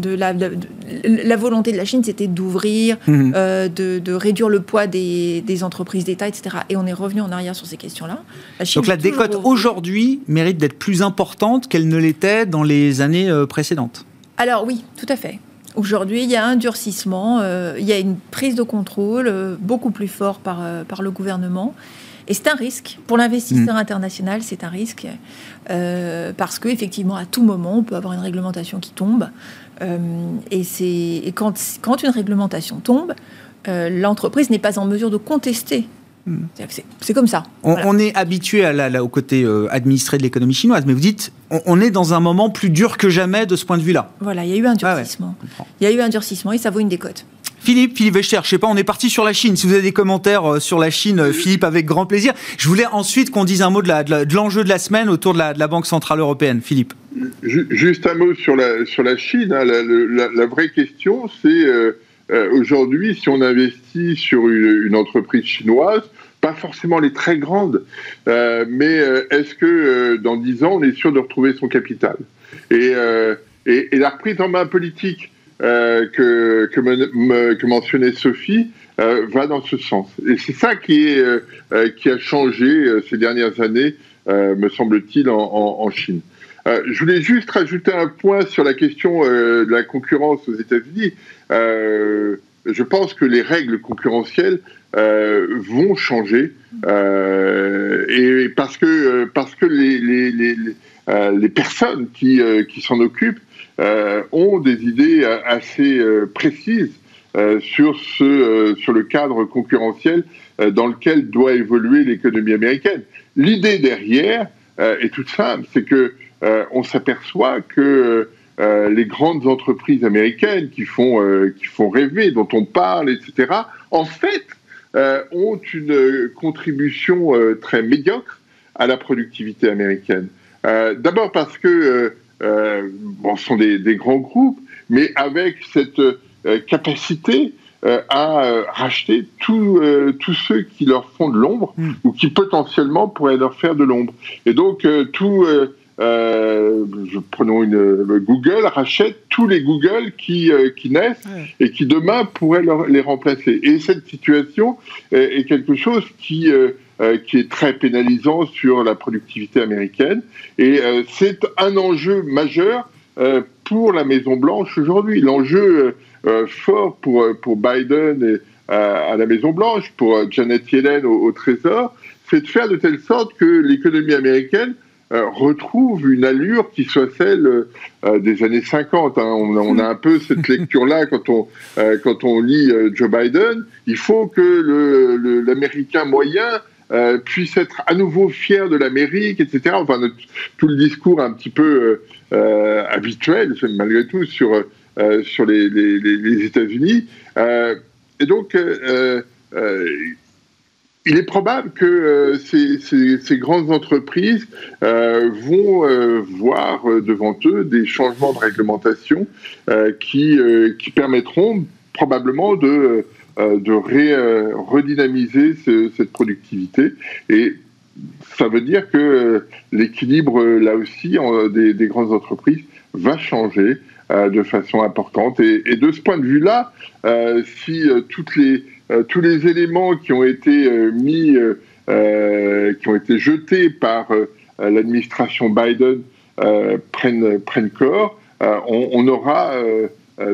la, la, volonté de la Chine, c'était d'ouvrir, mhm. euh, de, réduire le poids des, entreprises d'État, etc. Et on est revenu en arrière sur ces questions-là. Donc la décote aujourd'hui mérite d'être plus importante qu'elle ne l'était dans les années euh, précédentes. Alors oui, tout à fait. Aujourd'hui, il y a un durcissement, il y a une prise de contrôle beaucoup plus fort par, par le gouvernement. Et c'est un risque. Pour l'investisseur mm. international, c'est un risque. Euh, parce qu'effectivement, à tout moment, on peut avoir une réglementation qui tombe. Euh, et, et quand, quand, une réglementation tombe, euh, l'entreprise n'est pas en mesure de contester. C'est comme ça. On, est habitué à la, au côté administré de l'économie chinoise, mais vous dites, on, est dans un moment plus dur que jamais de ce point de vue-là. Voilà, il y a eu un durcissement. il y a eu un durcissement et ça vaut une décote. Philippe, Philippe Wechter, je sais pas, on est parti sur la Chine. Si vous avez des commentaires euh, sur la Chine, euh, Philippe, avec grand plaisir. Je voulais ensuite qu'on dise un mot de l'enjeu de, la semaine autour de la, Banque Centrale Européenne. Philippe. Juste un mot sur la, sur la Chine. Hein. La, vraie question, c'est euh, aujourd'hui, si on investit sur une, entreprise chinoise, pas forcément les très grandes, mais est-ce que dans 10 ans, on est sûr de retrouver son capital? Et, la reprise en main politique euh, que, mentionnait Sophie euh, va dans ce sens. Et c'est ça euh, qui a changé ces dernières années, me semble-t-il, en, Chine. je voulais juste rajouter un point sur la question de la concurrence aux États-Unis. Je pense que les règles concurrentielles vont changer et parce que parce que les les, les, les personnes qui, qui s'en occupent euh, ont des idées euh, assez euh, précises sur, ce, sur le cadre concurrentiel dans lequel doit évoluer l'économie américaine. L'idée derrière est toute simple, c'est que on s'aperçoit que les grandes entreprises américaines qui font, qui font rêver, dont on parle, etc., en fait, ont une contribution très médiocre à la productivité américaine. D'abord parce que euh, bon, ce sont des, grands groupes, mais avec cette euh, capacité euh, à racheter tous ceux qui leur font de l'ombre hmm. ou qui potentiellement pourraient leur faire de l'ombre. Et donc, tout, prenons une, Google, rachète tous les Google qui, qui naissent et qui demain pourraient les remplacer. Et cette situation est quelque chose qui euh, qui est très pénalisant sur la productivité américaine. Et euh, c'est un enjeu majeur euh, pour la Maison Blanche aujourd'hui. L'enjeu fort pour, pour Biden et, à la Maison Blanche, pour Janet Yellen au, Trésor, c'est de faire de telle sorte que l'économie américaine retrouve une allure qui soit celle des années 50. Hein. On, a un peu cette lecture-là quand on, quand on lit Joe Biden. Il faut que l'Américain moyen euh, puisse être à nouveau fier de l'Amérique, etc. Enfin, tout le discours un petit peu euh, euh, habituel, malgré tout, sur, sur les, les, États-Unis. et donc, il est probable que ces, ces, grandes entreprises vont voir devant eux des changements de réglementation qui, qui permettront probablement de euh, de euh, redynamiser cette productivité. Et ça veut dire que euh, l'équilibre, là aussi, des, grandes entreprises va changer de façon importante. Et, de ce point de vue-là, si toutes les, tous les éléments qui ont été mis, qui ont été jetés par l'administration Biden prennent, prennent corps, on, on, aura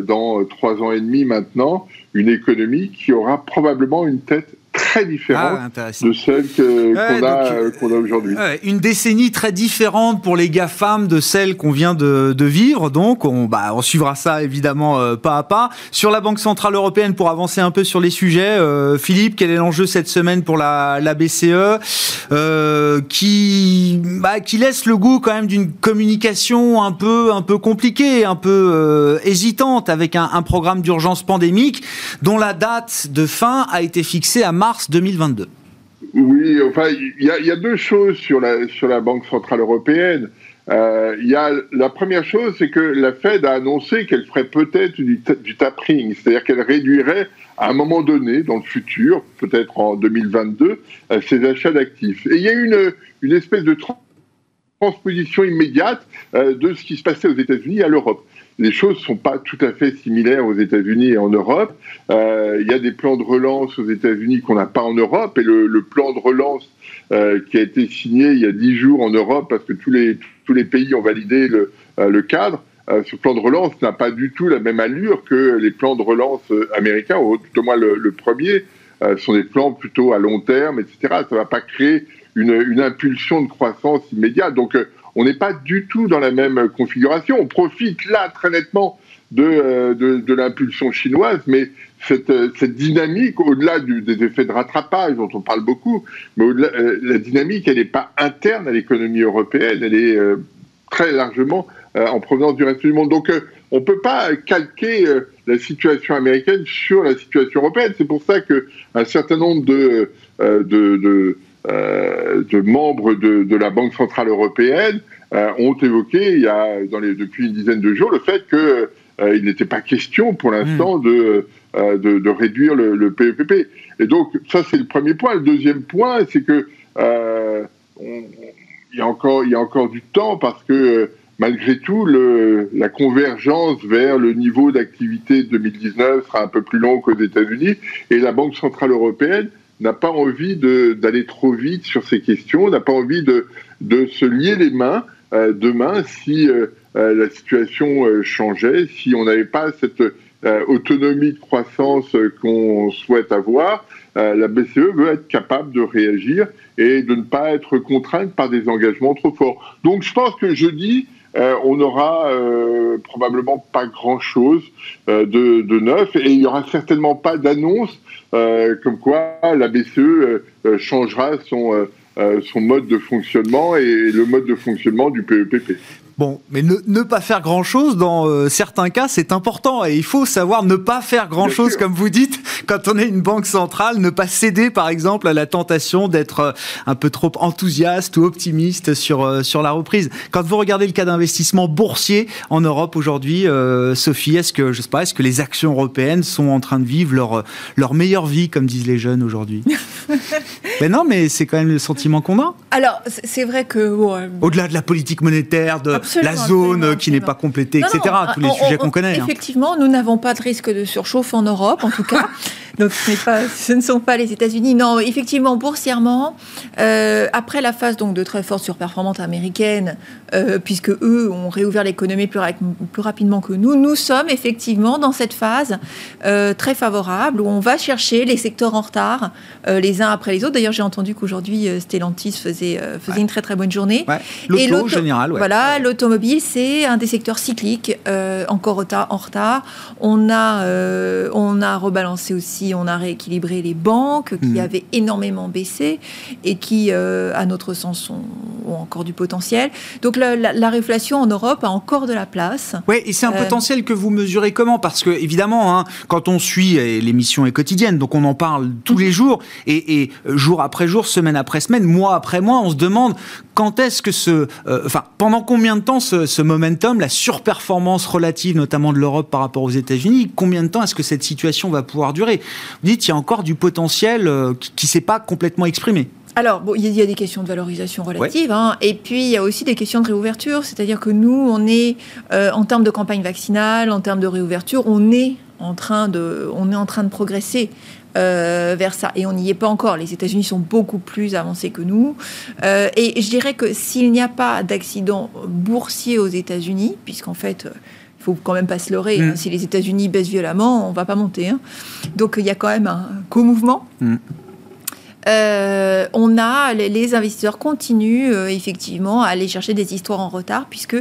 dans trois ans et demi maintenant une économie qui aura probablement une tête très différente ah, de celle qu'on a, euh, a aujourd'hui. une décennie très différente pour les GAFAM de celle qu'on vient de, de, vivre. Donc, on, bah, on suivra ça évidemment euh, pas à pas. Sur la Banque Centrale Européenne, pour avancer un peu sur les sujets, euh, Philippe, quel est l'enjeu cette semaine pour la, la BCE qui, bah, qui laisse le goût quand même d'une communication un peu, un peu compliquée, un peu hésitante avec un, un programme d'urgence pandémique dont la date de fin a été fixée à mars 2022. Oui, enfin, il y, a deux choses sur la, sur la Banque Centrale Européenne. Euh, y a, la première chose, c'est que la Fed a annoncé qu'elle ferait peut-être du, du, tapering, c'est-à-dire qu'elle réduirait à un moment donné, dans le futur, peut-être en 2022, euh, ses achats d'actifs. Et il y a une, une espèce de transposition immédiate euh, de ce qui se passait aux États-Unis à l'Europe les choses ne sont pas tout à fait similaires aux États-Unis et en Europe. Euh, il y a des plans de relance aux États-Unis qu'on n'a pas en Europe, et le, plan de relance euh, qui a été signé il y a dix jours en Europe, parce que tous les, tous les pays ont validé le, euh, cadre, ce plan de relance n'a pas du tout la même allure que les plans de relance américains, ou tout au moins le, premier, sont des plans plutôt à long terme, etc. Ça ne va pas créer une, une, impulsion de croissance immédiate. Donc, on n'est pas du tout dans la même configuration. On profite là très nettement de, euh, de, l'impulsion chinoise, mais cette, euh, cette dynamique, au-delà des effets de rattrapage dont on parle beaucoup, mais euh, la dynamique, elle n'est pas interne à l'économie européenne, elle est très largement en provenance du reste du monde. Donc, on ne peut pas calquer la situation américaine sur la situation européenne. C'est pour ça qu'un certain nombre de, de de membres de, la Banque centrale européenne euh, ont évoqué il y a, dans les, depuis une dizaine de jours le fait qu'il euh, n'était pas question pour l'instant hmm. de, de, réduire le, le, PEPP. Et donc ça c'est le premier point. Le deuxième point c'est que il y a encore il y a encore du temps parce que malgré tout, le, la convergence vers le niveau d'activité 2019 sera un peu plus long qu'aux États-Unis et la Banque centrale européenne n'a pas envie d'aller trop vite sur ces questions, n'a pas envie de, de, se lier les mains euh, demain si euh, euh, la situation changeait, si on n'avait pas cette autonomie de croissance qu'on souhaite avoir. la BCE veut être capable de réagir et de ne pas être contrainte par des engagements trop forts. Donc je pense que jeudi, on n'aura probablement pas grand-chose de, de, neuf et il n'y aura certainement pas d'annonce euh, comme quoi la BCE euh, euh, changera son, son mode de fonctionnement et le mode de fonctionnement du PEPP. Bon, mais ne, pas faire grand-chose, dans euh, certains cas, c'est important. Et il faut savoir ne pas faire grand-chose, comme vous dites, quand on est une banque centrale, ne pas céder, par exemple, à la tentation d'être euh, un peu trop enthousiaste ou optimiste sur, euh, sur la reprise. Quand vous regardez le cas d'investissement boursier en Europe aujourd'hui, Sophie, est-ce que, je sais pas, est-ce que les actions européennes sont en train de vivre leur, leur meilleure vie, comme disent les jeunes aujourd'hui? Mais non, mais c'est quand même le sentiment qu'on a. Alors, c'est vrai que... Au-delà de la politique monétaire, de la zone qui n'est pas complétée, etc. tous les sujets qu'on connaît. Hein. Effectivement, nous n'avons pas de risque de surchauffe en Europe, en tout cas. Donc ce, pas, ce, ne sont pas les États-Unis. Non, effectivement, boursièrement, euh, après la phase donc de très forte surperformance américaine, euh, puisque eux ont réouvert l'économie plus, plus, rapidement que nous, nous sommes effectivement dans cette phase euh, très favorable où on va chercher les secteurs en retard les uns après les autres. D'ailleurs, j'ai entendu qu'aujourd'hui Stellantis faisait, faisait une très très bonne journée. Ouais. L'auto général. Voilà, l'automobile, c'est un des secteurs cycliques encore en retard. On a, on a rebalancé aussi on a rééquilibré les banques qui mhm. avaient énormément baissé et qui, euh, à notre sens, ont, encore du potentiel. Donc la, la, réflation en Europe a encore de la place. Oui, et c'est un euh, potentiel que vous mesurez comment? Parce que évidemment, hein, quand on suit l'émission est quotidienne, donc on en parle tous les jours et, jour après jour, semaine après semaine, mois après mois, on se demande quand est-ce que ce, euh, enfin, pendant combien de temps ce, ce, momentum, la surperformance relative, notamment de l'Europe par rapport aux États-Unis, combien de temps est-ce que cette situation va pouvoir durer? Vous dites, il y a encore du potentiel euh, qui ne s'est pas complètement exprimé. Alors, bon, il y a des questions de valorisation relative, hein, et puis il y a aussi des questions de réouverture, c'est-à-dire que nous, on est, euh, en termes de campagne vaccinale, en termes de réouverture, on est en train de, on est en train de progresser. Euh, vers ça. Et on n'y est pas encore. Les États-Unis sont beaucoup plus avancés que nous. Euh, et je dirais que s'il n'y a pas d'accident boursier aux États-Unis, puisqu'en fait, il faut quand même pas se leurrer. Hein, mm. si les États-Unis baissent violemment, on va pas monter. Hein. Donc il y a quand même un co-mouvement. Mm. on a les, investisseurs continuent effectivement à aller chercher des histoires en retard puisque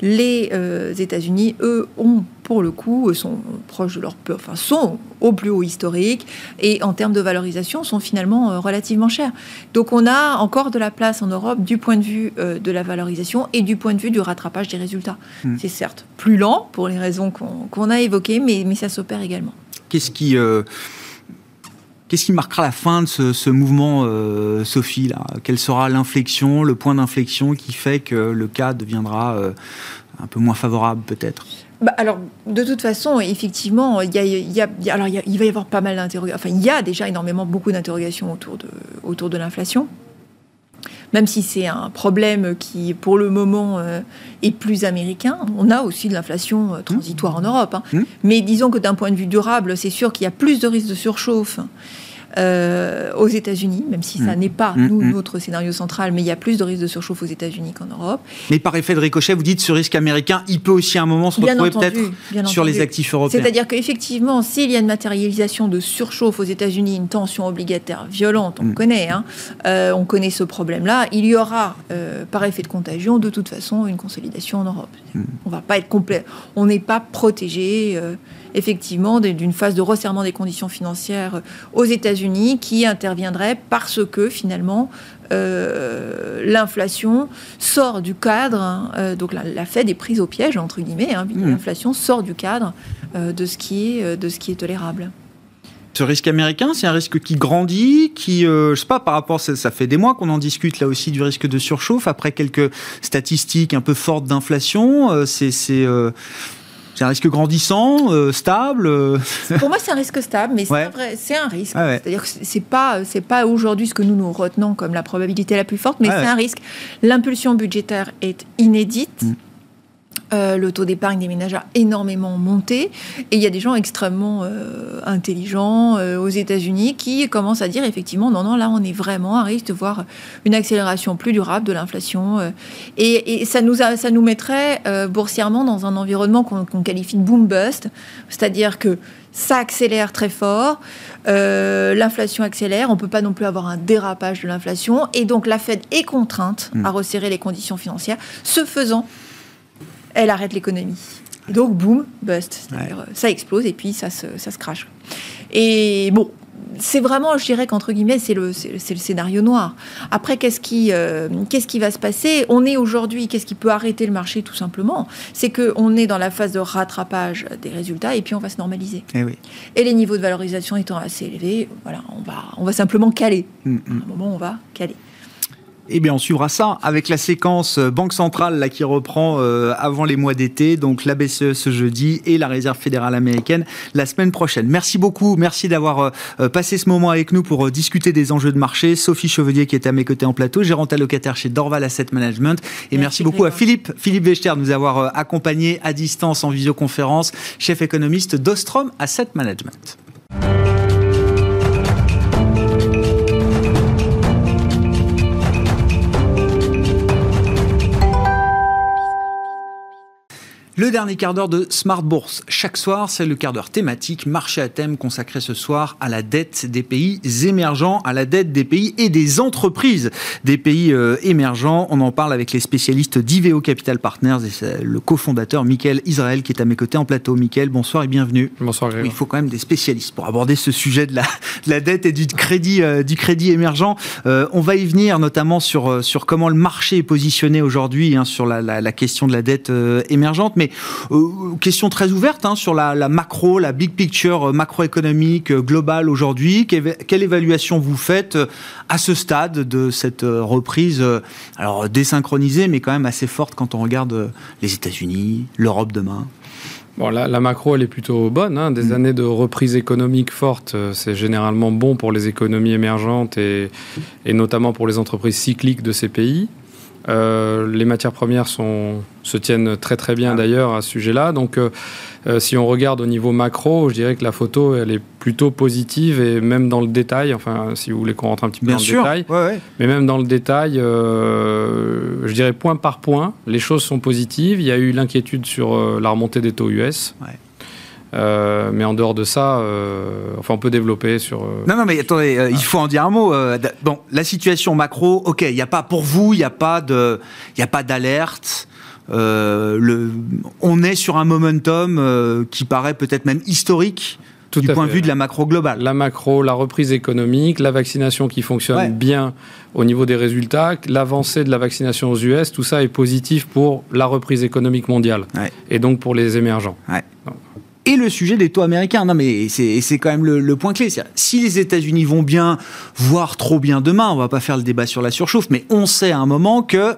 les États-Unis, eux, ont pour le coup, sont proches de leur, enfin, sont au plus haut historique et en termes de valorisation sont finalement relativement chers. Donc on a encore de la place en Europe du point de vue de la valorisation et du point de vue du rattrapage des résultats. Hmm. C'est certes plus lent pour les raisons qu'on a évoquées, mais, mais ça s'opère également. Qu'est-ce qui, euh, qu'est-ce qui marquera la fin de ce, mouvement, euh, Sophie là? Quelle sera l'inflexion, le point d'inflexion qui fait que le cas deviendra euh, un peu moins favorable peut-être? Bah, alors, de toute façon, effectivement, il, y a, alors, il, va y avoir pas mal d'interrogations. Enfin, il y a déjà énormément, beaucoup d'interrogations autour de, autour de l'inflation même si c'est un problème qui, pour le moment, euh, est plus américain, on a aussi de l'inflation euh, transitoire en Europe. Hein. Mmh. Mais disons que d'un point de vue durable, c'est sûr qu'il y a plus de risques de surchauffe euh, aux États-Unis, même si ça mm. n'est pas mm, mm. notre scénario central, mais il y a plus de risques de surchauffe aux États-Unis qu'en Europe. Mais par effet de ricochet, vous dites ce risque américain, il peut aussi à un moment se retrouver peut-être sur les actifs européens. C'est-à-dire qu'effectivement, s'il y a une matérialisation de surchauffe aux États-Unis, une tension obligataire violente, on connaît, hein, euh, on connaît ce problème-là, il y aura euh, par effet de contagion de toute façon une consolidation en Europe. On va pas être complet, on n'est pas protégé effectivement d'une phase de resserrement des conditions financières aux États-Unis qui interviendrait parce que finalement euh, l'inflation sort du cadre, hein, euh, donc la, Fed est prise au piège, entre guillemets, hein, mmh. l'inflation sort du cadre euh, de, ce qui est, de ce qui est tolérable. Ce risque américain, c'est un risque qui grandit, qui, je sais pas, par rapport, ça, ça fait des mois qu'on en discute là aussi du risque de surchauffe. Après quelques statistiques un peu fortes d'inflation, c'est c'est un risque grandissant, euh, stable euh Pour moi, c'est un risque stable, mais c'est un risque. Ah C'est-à-dire que c'est pas, c'est pas aujourd'hui ce que nous nous retenons comme la probabilité la plus forte, mais ah c'est un risque. L'impulsion budgétaire est inédite. Mm. Euh, le taux d'épargne des ménages a énormément monté et il y a des gens extrêmement euh, intelligents euh, aux États-Unis qui commencent à dire effectivement non non là on est vraiment à risque de voir une accélération plus durable de l'inflation et, ça nous ça nous mettrait boursièrement dans un environnement qu'on qualifie de boom bust c'est-à-dire que ça accélère très fort, l'inflation accélère, on ne peut pas non plus avoir un dérapage de l'inflation, et donc la Fed est contrainte à mmh. resserrer les conditions financières. Ce faisant, elle arrête l'économie. Donc, boum, bust. Euh, ça explose et puis ça se, ça se crache. Et bon, c'est vraiment, je dirais qu'entre guillemets, c'est le, c'est, le scénario noir. Après, qu'est-ce qui, euh, qu'est-ce qui va se passer? On est aujourd'hui, qu'est-ce qui peut arrêter le marché tout simplement? C'est qu'on est dans la phase de rattrapage des résultats et puis on va se normaliser. Et, eh oui. et les niveaux de valorisation étant assez élevés, voilà, on va, on va simplement caler. Mm, mm. À un moment, on va caler. Eh bien, on suivra ça avec la séquence euh, Banque centrale là, qui reprend euh, avant les mois d'été, donc la BCE ce jeudi et la Réserve fédérale américaine la semaine prochaine. Merci beaucoup, merci d'avoir euh, passé ce moment avec nous pour discuter des enjeux de marché. Sophie Chevelier qui est à mes côtés en plateau, gérante allocataire chez Dorval Asset Management. Et merci, beaucoup à Philippe, Philippe Vechter de nous avoir accompagnés à distance en visioconférence, chef économiste d'Ostrom Asset Management. Le dernier quart d'heure de Smart Bourse. Chaque soir, c'est le quart d'heure thématique, marché à thème consacré ce soir à la dette des pays émergents, à la dette des pays et des entreprises des pays euh, émergents. On en parle avec les spécialistes d'Iveo Capital Partners et c'est le cofondateur Michael Israël qui est à mes côtés en plateau. Michael, bonsoir et bienvenue. Bonsoir. Il faut quand même des spécialistes pour aborder ce sujet de la, de la dette et du crédit, euh, du crédit émergent. Euh, on va y venir notamment sur, sur comment le marché est positionné aujourd'hui hein, sur la, la, la, question de la dette émergente. Mais euh, question très ouverte hein, sur la, macro, la big picture euh, macroéconomique euh, globale aujourd'hui. Quelle, évaluation vous faites à ce stade de cette reprise, alors désynchronisée, mais quand même assez forte quand on regarde les États-Unis, l'Europe demain? Bon, la, la, macro, elle est plutôt bonne. Hein. Des mm. années de reprise économique forte, c'est généralement bon pour les économies émergentes et, et, notamment pour les entreprises cycliques de ces pays. Euh, les matières premières sont, se tiennent très très bien ah d'ailleurs à ce sujet-là. Donc euh, euh, si on regarde au niveau macro, je dirais que la photo elle est plutôt positive et même dans le détail, enfin si vous voulez qu'on rentre un petit peu dans le détail, mais même dans le détail, je dirais point par point, les choses sont positives. Il y a eu l'inquiétude sur la remontée des taux US. Euh, mais en dehors de ça, euh, enfin, on peut développer sur. euh, Non, non, mais attendez, il faut en dire un mot. bon, la situation macro, ok, il n'y a pas pour vous, il n'y a pas de, il y a pas d'alerte. Le, on est sur un momentum qui paraît peut-être même historique Tout du point de vue de la macro globale. la macro, la reprise économique, la vaccination qui fonctionne Ouais. bien au niveau des résultats, l'avancée de la vaccination aux US, tout ça est positif pour la reprise économique mondiale Ouais. et donc pour les émergents. Et le sujet des taux américains. Non, mais c'est quand même le, point clé. Si les États-Unis vont bien, voire trop bien demain, on va pas faire le débat sur la surchauffe, mais on sait à un moment que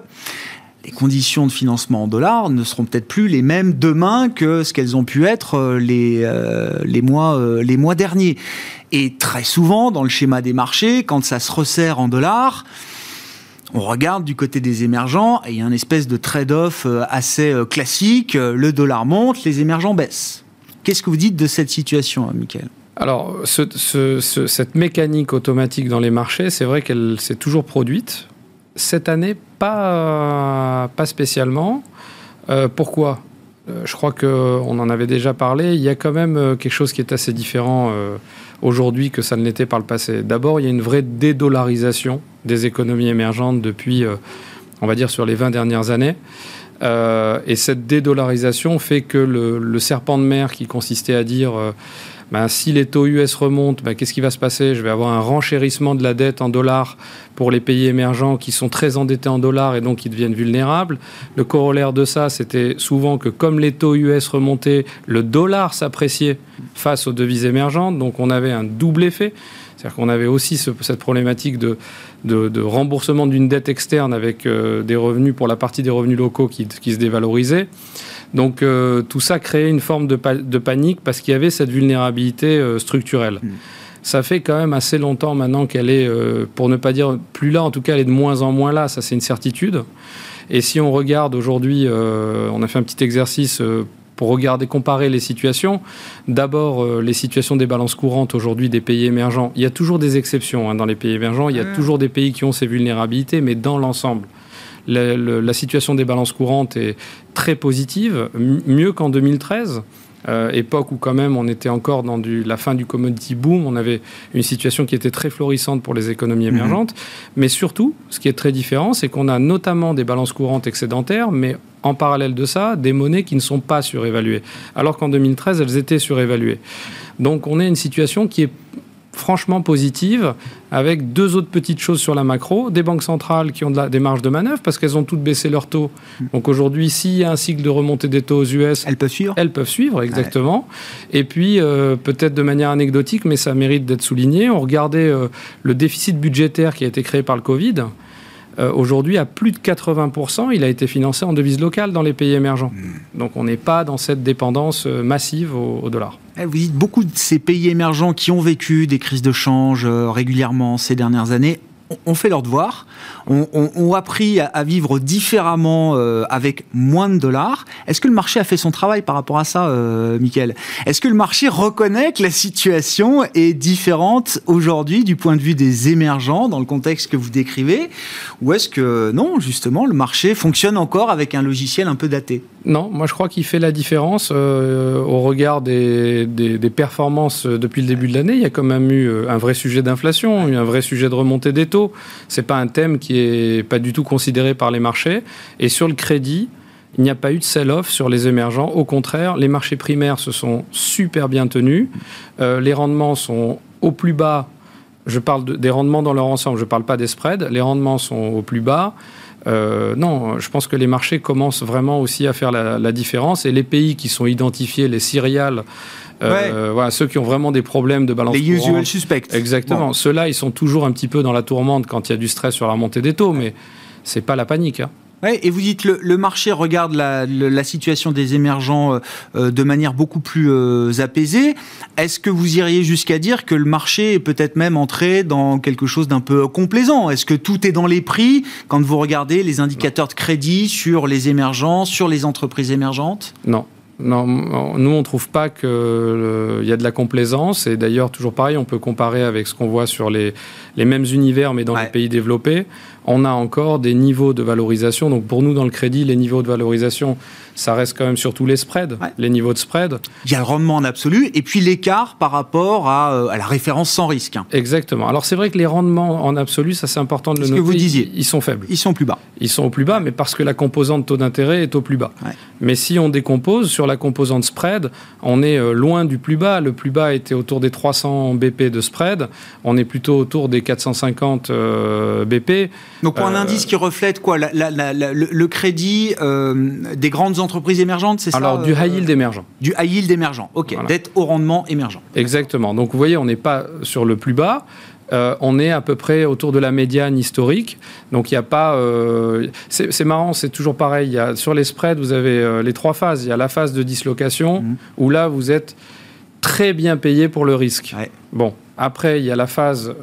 les conditions de financement en dollars ne seront peut-être plus les mêmes demain que ce qu'elles ont pu être euh, les, euh, les, mois, euh, les mois derniers. Et très souvent, dans le schéma des marchés, quand ça se resserre en dollars, on regarde du côté des émergents et il y a une espèce de trade-off assez classique. Le dollar monte, les émergents baissent. Qu'est-ce que vous dites de cette situation, Michael Alors, ce- ce- ce- cette mécanique automatique dans les marchés, c'est vrai qu'elle s'est toujours produite. Cette année, pas, pas spécialement. Euh, pourquoi? Euh, Je crois qu'on en avait déjà parlé. Il y a quand même euh, quelque chose qui est assez différent aujourd'hui que ça ne l'était par le passé. D'abord, il y a une vraie dédollarisation des économies émergentes depuis, on va dire, sur les 20 dernières années. Euh, et cette dédollarisation fait que le, serpent de mer qui consistait à dire euh, ben, si les taux US remontent, ben, qu'est-ce qui va se passer? Je vais avoir un renchérissement de la dette en dollars pour les pays émergents qui sont très endettés en dollars et donc qui deviennent vulnérables. Le corollaire de ça, c'était souvent que comme les taux US remontaient, le dollar s'appréciait face aux devises émergentes. Donc on avait un double effet. C'est-à-dire qu'on avait aussi ce- cette problématique de, de, de remboursement d'une dette externe avec euh, des revenus pour la partie des revenus locaux qui, qui se dévalorisaient. Donc euh, tout ça créait une forme de, pa- de panique parce qu'il y avait cette vulnérabilité euh, structurelle. Ça fait quand même assez longtemps maintenant qu'elle est, pour ne pas dire plus là, en tout cas elle est de moins en moins là, ça c'est une certitude. Et si on regarde aujourd'hui, on a fait un petit exercice pour regarder, comparer les situations. D'abord, euh, les situations des balances courantes aujourd'hui des pays émergents. Il y a toujours des exceptions hein, dans les pays émergents. Il y a toujours des pays qui ont ces vulnérabilités, mais dans l'ensemble, la, situation des balances courantes est très positive, mieux qu'en 2013. Euh, époque où quand même on était encore dans du, la fin du commodity boom, on avait une situation qui était très florissante pour les économies émergentes. Mais surtout, ce qui est très différent, c'est qu'on a notamment des balances courantes excédentaires, mais en parallèle de ça, des monnaies qui ne sont pas surévaluées, alors qu'en 2013, elles étaient surévaluées. Donc on a une situation qui est franchement positive, avec deux autres petites choses sur la macro, des banques centrales qui ont de la, des marges de manœuvre, parce qu'elles ont toutes baissé leurs taux. Donc aujourd'hui, s'il y a un cycle de remontée des taux aux US, Elles peuvent suivre elles peuvent suivre, exactement. Et puis, euh, peut-être de manière anecdotique, mais ça mérite d'être souligné, on regardait euh, le déficit budgétaire qui a été créé par le Covid. Euh, Aujourd'hui, à plus de 80%, il a été financé en devise locale dans les pays émergents. Donc, on n'est pas dans cette dépendance euh, massive au, au dollar. Eh, Vous dites beaucoup de ces pays émergents qui ont vécu des crises de change euh, régulièrement ces dernières années ont- ont fait leur devoir, ont appris à, à vivre différemment euh, avec moins de dollars. Est-ce que le marché a fait son travail par rapport à ça, euh, Michael Est-ce que le marché reconnaît que la situation est différente aujourd'hui du point de vue des émergents dans le contexte que vous décrivez? Ou est-ce que non, justement, le marché fonctionne encore avec un logiciel un peu daté? Non, moi je crois qu'il fait la différence euh, au regard des, des- des performances depuis le début de l'année. Il y a quand même eu euh, un vrai sujet d'inflation, un vrai sujet de remontée des taux. C'est pas un thème qui est pas du tout considéré par les marchés. Et sur le crédit, il n'y a pas eu de sell-off sur les émergents. Au contraire, les marchés primaires se sont super bien tenus. Euh, les rendements sont au plus bas. Je parle de- des rendements dans leur ensemble, je ne parle pas des spreads. Les rendements sont au plus bas. Euh, non, je pense que les marchés commencent vraiment aussi à faire la, la différence. Et les pays qui sont identifiés, les céréales, euh, voilà, ceux qui ont vraiment des problèmes de balance Les usual suspects. Exactement. Ceux-là, ils sont toujours un petit peu dans la tourmente quand il y a du stress sur la montée des taux, mais c'est pas la panique. hein. Ouais, et vous dites le, le marché regarde la, situation des émergents euh, euh, de manière beaucoup plus euh, apaisée. Est-ce que vous iriez jusqu'à dire que le marché est peut-être même entré dans quelque chose d'un peu complaisant? Est-ce que tout est dans les prix quand vous regardez les indicateurs de crédit sur les émergents, sur les entreprises émergentes? Non. Non, nous on trouve pas qu'il y a de la complaisance et d'ailleurs toujours pareil, on peut comparer avec ce qu'on voit sur les, les mêmes univers mais dans Ouais. les pays développés. On a encore des niveaux de valorisation. Donc pour nous, dans le crédit, les niveaux de valorisation, ça reste quand même surtout les spreads, les niveaux de spread. Il y a le rendement en absolu et puis l'écart par rapport à, euh, la référence sans risque. Hein. Exactement. Alors c'est vrai que les rendements en absolu, ça c'est important de le noter. que vous disiez. Ils sont faibles. Ils sont plus bas. Ils sont au plus bas, mais parce que la composante taux d'intérêt est au plus bas. Mais si on décompose sur la composante spread, on est euh, loin du plus bas. Le plus bas était autour des 300 BP de spread. On est plutôt autour des 450 euh, BP. Donc pour un indice qui reflète quoi? Le, crédit des grandes entreprises entreprises émergentes, c'est ça Alors, du high yield émergent. Du high yield émergent, ok. Dette au rendement émergent. Exactement. Donc, vous voyez, on n'est pas sur le plus bas. Euh, on est à peu près autour de la médiane historique. Donc il n'y a pas. Euh, c'est marrant, c'est toujours pareil. Il y a, sur les spreads, vous avez euh, les trois phases. Il y a la phase de dislocation mhm. où là vous êtes très bien payé pour le risque. Bon, après il y a la phase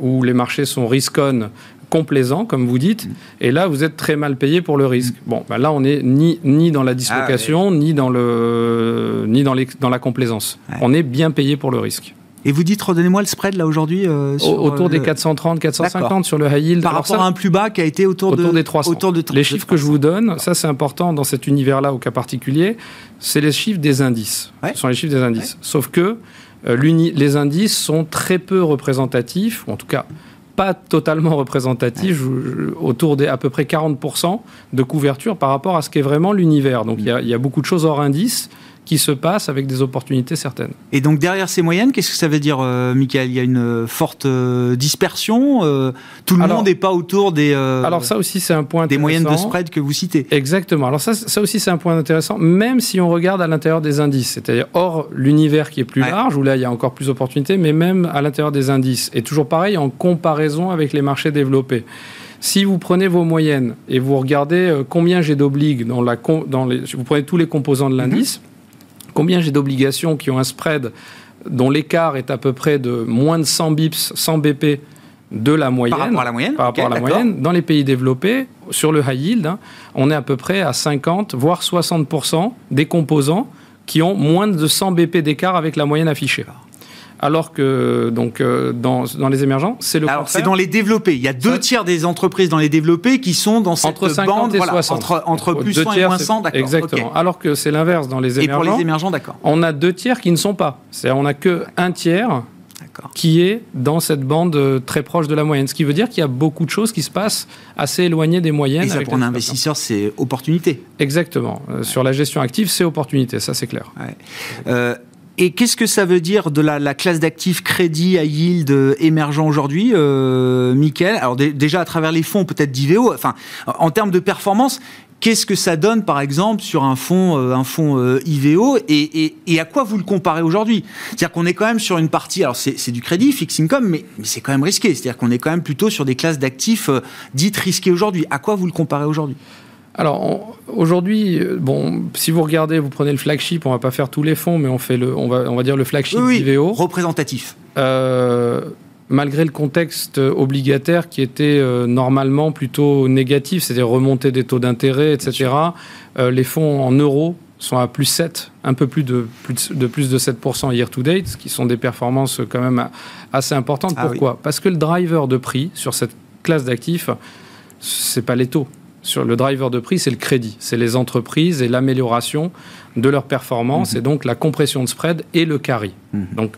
où les marchés sont risk-on complaisant, comme vous dites, mm. et là, vous êtes très mal payé pour le risque. Mm. Bon, ben là, on n'est ni, ni dans la dislocation, ah, ni, dans, le, ni dans, les, dans la complaisance. On est bien payé pour le risque. Et vous dites, redonnez-moi le spread là aujourd'hui euh, Autour euh, des 430, 450 sur le high yield. Par rapport à un plus bas qui a été autour, autour de, des 300. Autour de les chiffres que je vous donne, ça c'est important dans cet univers-là au cas particulier, c'est les chiffres des indices. Ce sont les chiffres des indices. Sauf que euh, les indices sont très peu représentatifs, ou en tout cas pas totalement représentatif, autour des à peu près 40% de couverture par rapport à ce qu'est vraiment l'univers. Donc il y, y, a beaucoup de choses hors indice qui se passe avec des opportunités certaines. Et donc derrière ces moyennes, qu'est-ce que ça veut dire, euh, Michael? Il y a une euh, forte euh, dispersion Tout le monde n'est pas autour des, alors ça aussi, c'est un point des moyennes de spread que vous citez Exactement. Alors ça, ça aussi, c'est un point intéressant, même si on regarde à l'intérieur des indices, c'est-à-dire hors l'univers qui est plus large, où là, il y a encore plus d'opportunités, mais même à l'intérieur des indices. Et toujours pareil, en comparaison avec les marchés développés. Si vous prenez vos moyennes et vous regardez combien j'ai d'obligues dans la, dans les, vous prenez tous les composants de l'indice, combien j'ai d'obligations qui ont un spread dont l'écart est à peu près de moins de 100 bips, 100 BP de la moyenne. Par rapport à la moyenne Par rapport à la moyenne. Dans les pays développés, sur le high yield, hein, on est à peu près à 50, voire 60% des composants qui ont moins de 100 BP d'écart avec la moyenne affichée alors que donc euh, dans, dans, les émergents, c'est le Alors c'est dans les développés. Il y a deux tiers des entreprises dans les développés qui sont dans cette entre 50 bande et 60. entre, entre plus 100 et moins 100, d'accord. Exactement. Alors que c'est l'inverse dans les émergents. Et pour les émergents, d'accord. On a deux tiers qui ne sont pas. C'est-à-dire on a que un tiers qui est dans cette bande euh, très proche de la moyenne. Ce qui veut dire qu'il y a beaucoup de choses qui se passent assez éloignées des moyennes. Et ça, pour un investisseur, c'est opportunité. Exactement. Euh, sur la gestion active, c'est opportunité, ça c'est clair. Ouais. Et qu'est-ce que ça veut dire de la, classe d'actifs crédit à yield euh, émergent aujourd'hui, euh, Mickaël? Alors déjà à travers les fonds peut-être d'IVO, enfin en termes de performance, qu'est-ce que ça donne par exemple sur un fonds, euh, un IVO et, à quoi vous le comparez aujourd'hui? C'est-à-dire qu'on est quand même sur une partie, alors c'est du crédit, fixed income, mais c'est quand même risqué. C'est-à-dire qu'on est quand même plutôt sur des classes d'actifs dites risquées aujourd'hui. À quoi vous le comparez aujourd'hui? Alors aujourd'hui, euh, bon, si vous regardez, vous prenez le flagship, on va pas faire tous les fonds, mais on fait le, on va, on va dire le flagship oui, IVO. Représentatif. Euh, malgré le contexte obligataire qui était euh, normalement plutôt négatif, c'est-à-dire remontée des taux d'intérêt, etc., les fonds en euros sont à plus 7, un peu plus de plus de, plus de 7% year to date, ce qui sont des performances quand même assez importantes. Ah Pourquoi? Parce que le driver de prix sur cette classe d'actifs, c'est pas les taux sur le driver de prix, c'est le crédit. C'est les entreprises et l'amélioration de leur performance mhm. et donc la compression de spread et le carry. Mhm. Donc,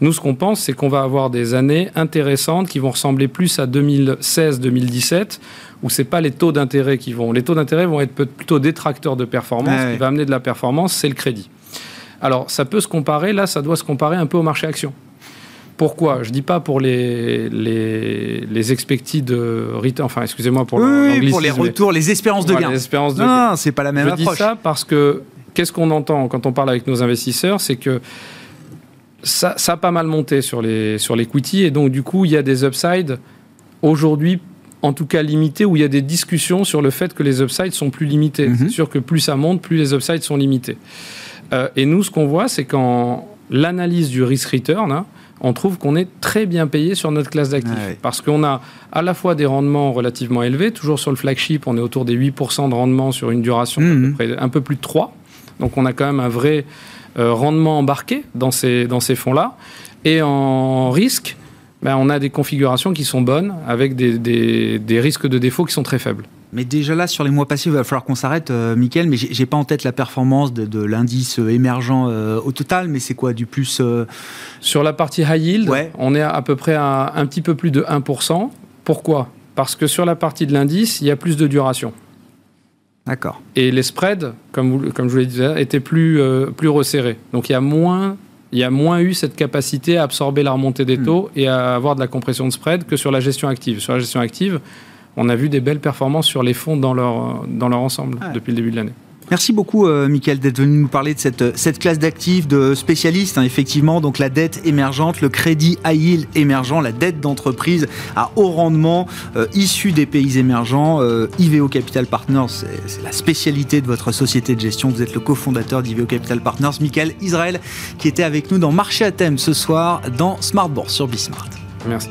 nous, ce qu'on pense, c'est qu'on va avoir des années intéressantes qui vont ressembler plus à 2016-2017, où c'est pas les taux d'intérêt qui vont. Les taux d'intérêt vont être plutôt détracteurs de performance. Ce qui va amener de la performance, c'est le crédit. Alors, ça peut se comparer, là, ça doit se comparer un peu au marché action. Pourquoi Je dis pas pour les, les, les expected return, enfin excusez-moi pour, oui, pour les retours, les espérances de gain. Les espérances de non, c'est pas la même Je approche. dis ça parce que qu'est-ce qu'on entend quand on parle avec nos investisseurs, c'est que ça, ça, a pas mal monté sur les sur l'equity et donc du coup il y a des upsides aujourd'hui en tout cas limités où il y a des discussions sur le fait que les upsides sont plus limités. Mhm. C'est sûr que plus ça monte, plus les upsides sont limités. Euh, et nous, ce qu'on voit, c'est qu'en l'analyse du risk return, hein, on trouve qu'on est très bien payé sur notre classe d'actifs. Ah Parce qu'on a à la fois des rendements relativement élevés, toujours sur le flagship, on est autour des 8% de rendement sur une duration mmh. près, un peu plus de 3. Donc on a quand même un vrai euh, rendement embarqué dans ces, dans ces fonds-là. Et en risque, ben, on a des configurations qui sont bonnes avec des, des, risques de défaut qui sont très faibles. Mais déjà là, sur les mois passés, il va falloir qu'on s'arrête, euh, Mickaël, mais j'ai pas en tête la performance de, l'indice émergent euh, au total, mais c'est quoi du plus euh, Sur la partie high yield, on est à, peu près à un petit peu plus de 1%. Pourquoi? Parce que sur la partie de l'indice, il y a plus de duration. D'accord. Et les spreads, comme, comme je vous l'ai dit, étaient plus, plus resserrés. Donc il y a moins il y a moins eu cette capacité à absorber la remontée des hmm. taux et à avoir de la compression de spread que sur la gestion active. Sur la gestion active, on a vu des belles performances sur les fonds dans leur, dans leur ensemble depuis le début de l'année. Merci beaucoup, euh, Michael, d'être venu nous parler de cette, cette classe d'actifs de spécialistes. Hein, effectivement, donc la dette émergente, le crédit high yield émergent, la dette d'entreprise à haut rendement euh, issue des pays émergents. Euh, IVO Capital Partners, c'est la spécialité de votre société de gestion. Vous êtes le cofondateur d'IVO Capital Partners, Michael Israël, qui était avec nous dans Marché à thème ce soir dans Smart Bourse sur Bismart. Merci.